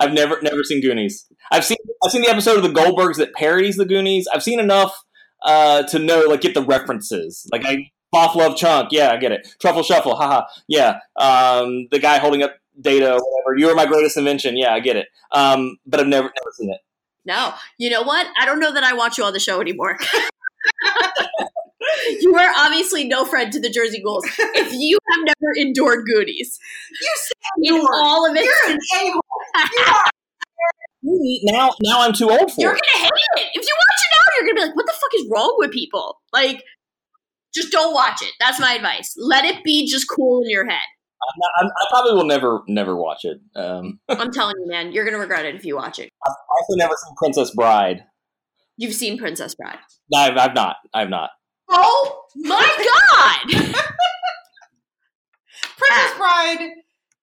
Speaker 3: I've never never seen Goonies. I've seen I've seen the episode of the Goldbergs that parodies the Goonies. I've seen enough uh, to know like get the references. Like I Boff Love Chunk, yeah, I get it. Truffle Shuffle, haha, yeah. Um, the guy holding up data or whatever. You are my greatest invention, yeah, I get it. Um, but I've never never seen it.
Speaker 2: No. You know what? I don't know that I watch you on the show anymore. you are obviously no friend to the Jersey Ghouls if you have never endured Goonies.
Speaker 1: you said
Speaker 2: In
Speaker 1: you're-
Speaker 2: all of it.
Speaker 1: You're an a-hole. You are.
Speaker 3: Now now I'm too old for
Speaker 2: You're
Speaker 3: it.
Speaker 2: gonna hate it. If you watch it now, you're gonna be like, "What the fuck is wrong with people?" Like, just don't watch it. That's my advice. Let it be just cool in your head.
Speaker 3: I'm not, I'm, I probably will never never watch it. Um,
Speaker 2: I'm telling you, man, you're gonna regret it if you watch it.
Speaker 3: I've also never seen Princess Bride.
Speaker 2: You've seen Princess Bride.
Speaker 3: No, I've, I've not. I've not.
Speaker 2: Oh my god!
Speaker 1: Princess Bride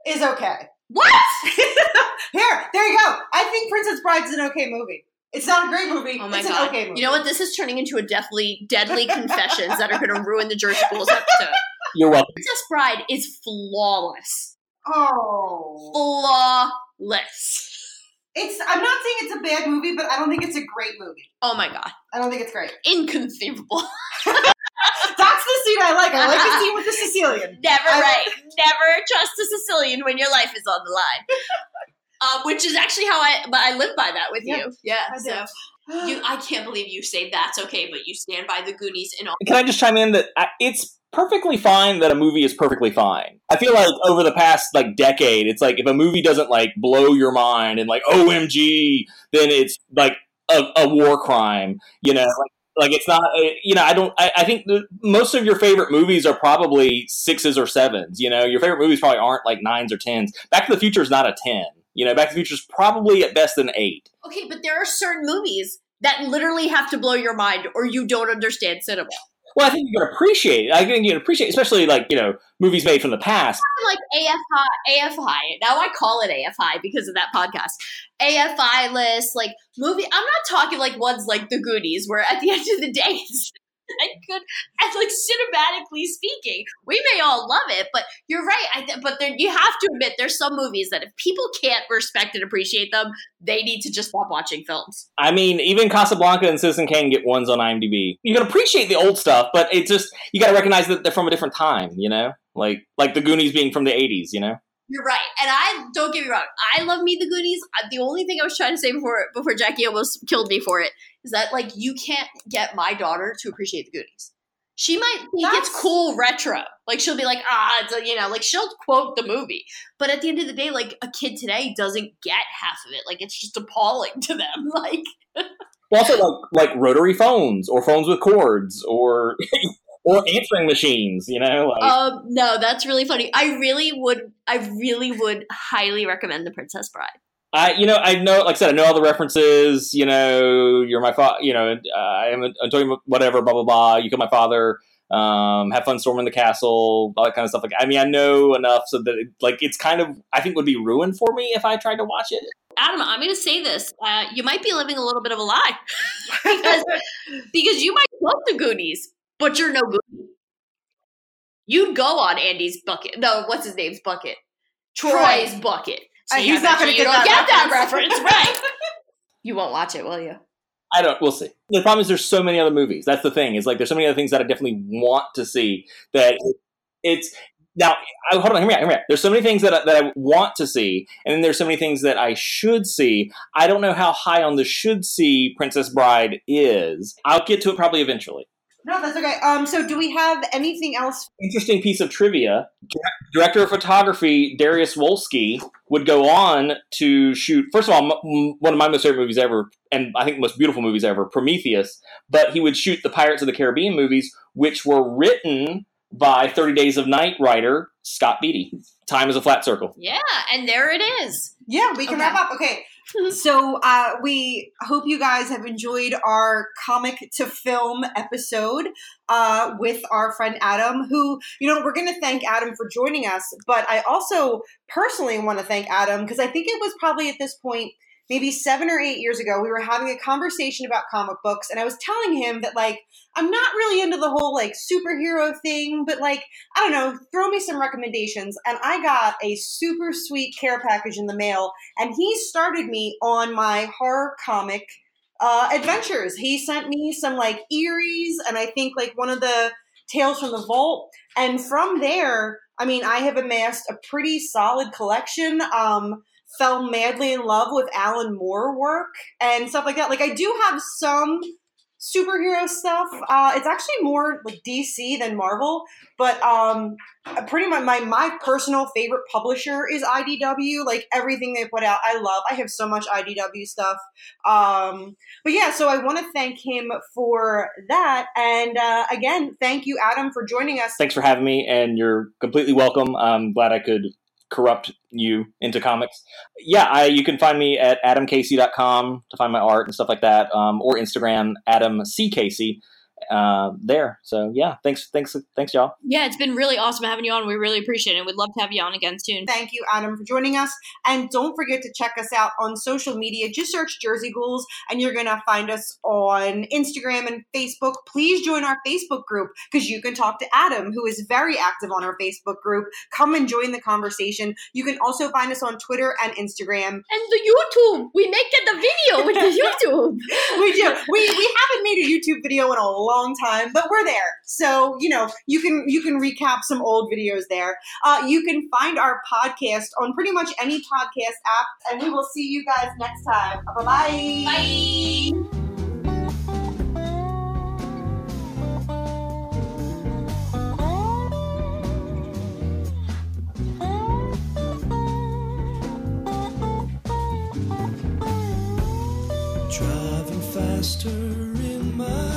Speaker 1: is okay.
Speaker 2: what?
Speaker 1: Here, there you go. I think Princess Bride's an okay movie. It's not a great movie.
Speaker 2: Oh my
Speaker 1: it's
Speaker 2: god!
Speaker 1: an okay movie.
Speaker 2: You know what? This is turning into a deathly, deadly confessions that are gonna ruin the Jersey Ghouls episode.
Speaker 3: You're welcome.
Speaker 2: Princess Bride is flawless.
Speaker 1: Oh,
Speaker 2: Flawless.
Speaker 1: it's. I'm not saying it's a bad movie, but I don't think it's a great movie.
Speaker 2: Oh my god!
Speaker 1: I don't think it's great.
Speaker 2: Inconceivable.
Speaker 1: That's the scene I like. I like the scene with the Sicilian.
Speaker 2: Never
Speaker 1: I-
Speaker 2: right. Never trust a Sicilian when your life is on the line. Um, which is actually how I, but I live by that with
Speaker 1: Yeah,
Speaker 2: you. Yeah.
Speaker 1: I do.
Speaker 2: You, I can't believe you say that's okay, but you stand by the Goonies and all.
Speaker 3: Can I just chime in that I, it's perfectly fine that a movie is perfectly fine. I feel like over the past like decade, it's like if a movie doesn't like blow your mind and like OMG, then it's like a, a war crime. You know, like, like it's not. uh, You know, I don't. I, I think the, most of your favorite movies are probably sixes or sevens. You know, your favorite movies probably aren't like nines or tens. Back to the Future is not a ten. You know, Back to the Future is probably at best an eight.
Speaker 2: Okay, but there are certain movies that literally have to blow your mind, or you don't understand cinema.
Speaker 3: Well, I think you can appreciate it. I think you can appreciate, especially like you know movies made from the past.
Speaker 2: Like AFI, AFI. Now I call it AFI because of that podcast. AFI list, like movie. I'm not talking like ones like The Goonies, where at the end of the day, it's like good and like cinematically speaking, we may all love it, but you're right. I th- but there, you have to admit, there's some movies that if people can't respect and appreciate them, they need to just stop watching films.
Speaker 3: I mean, even Casablanca and Citizen Kane get ones on IMDb. You can appreciate the old stuff, but it's just you got to recognize that they're from a different time. You know, like like the Goonies being from the '80s. You know,
Speaker 2: You're right, and I don't get me wrong. I love Me the Goonies. The only thing I was trying to say before before Jacki almost killed me for it is that like you can't get my daughter to appreciate the Goonies. She might think it's cool retro. Like she'll be like, ah, it's a, you know, like she'll quote the movie. But at the end of the day, like a kid today doesn't get half of it. Like it's just appalling to them. Like
Speaker 3: Well, also like like rotary phones or phones with cords or or answering machines. You know, like
Speaker 2: um, no, that's really funny. I really would, I really would highly recommend The Princess Bride.
Speaker 3: I you know I know like I said I know all the references. You know, you're my father. You know, uh, I am Antonio. Whatever, blah blah blah. You killed my father. Um, have fun storming the castle, all that kind of stuff. Like, I mean, I know enough so that it, like it's kind of I think would be ruined for me if I tried to watch it.
Speaker 2: Adam, I'm going to say this. Uh, you might be living a little bit of a lie because because you might love the Goonies, but you're no Goonie. You'd go on Andy's bucket. No, what's his name's bucket? Troy's bucket.
Speaker 1: Uh, he's not gonna get that
Speaker 2: get that
Speaker 1: reference.
Speaker 2: reference, right? You won't watch it, will you?
Speaker 3: I don't. We'll see. The problem is there's so many other movies. That's the thing. Is like there's so many other things that I definitely want to see that it's now. I, hold on. Hear me out. Hear me out. There's so many things that I, that I want to see, and then there's so many things that I should see. I don't know how high on the should see Princess Bride is. I'll get to it probably eventually.
Speaker 1: No, that's okay. Um, so do we have anything else?
Speaker 3: Interesting piece of trivia. Director of photography Dariusz Wolski would go on to shoot. First of all, m- one of my most favorite movies ever, and I think the most beautiful movies ever, Prometheus. But he would shoot the Pirates of the Caribbean movies, which were written by Thirty Days of Night writer Scott Beattie. Time is a flat circle.
Speaker 2: Yeah, and there it is.
Speaker 1: Yeah, we can
Speaker 2: Okay.
Speaker 1: wrap up. Okay. So uh, we hope you guys have enjoyed our comic to film episode uh, with our friend Adam, who, you know, we're going to thank Adam for joining us. But I also personally want to thank Adam because I think it was probably at this point, maybe seven or eight years ago, we were having a conversation about comic books. And I was telling him that, like, I'm not really into the whole, like, superhero thing, but, like, I don't know, throw me some recommendations. And I got a super sweet care package in the mail and he started me on my horror comic uh, adventures. He sent me some like Eeries and I think like one of the Tales from the Vault. And from there, I mean, I have amassed a pretty solid collection. Um, fell madly in love with Alan Moore work and stuff like that. Like I do have some superhero stuff. Uh, it's actually more like DC than Marvel, but um, pretty much my my personal favorite publisher is IDW. Like everything they put out, I love. I have so much IDW stuff. Um, but yeah, so I want to thank him for that, and uh, again, thank you, Adam, for joining us.
Speaker 3: Thanks for having me, and you're completely welcome. I'm glad I could corrupt you into comics. Yeah, I, you can find me at adamcasey.com to find my art and stuff like that, um, or Instagram, Adam C. Casey. Uh, there. So yeah, thanks, thanks, thanks, y'all.
Speaker 2: Yeah, it's been really awesome having you on. We really appreciate it. We'd love to have you on again soon.
Speaker 1: Thank you, Adam, for joining us. And don't forget to check us out on social media. Just search Jersey Ghouls and you're going to find us on Instagram and Facebook. Please join our Facebook group because you can talk to Adam, who is very active on our Facebook group. Come and join the conversation. You can also find us on Twitter and Instagram.
Speaker 2: And the YouTube. We make it the video with the YouTube.
Speaker 1: we do. We, we haven't made a YouTube video in a long time, but we're there. So, you know, you can you can recap some old videos there. Uh, you can find our podcast on pretty much any podcast app, and we will see you guys next time. Bye-bye.
Speaker 2: Bye.
Speaker 4: Driving faster in my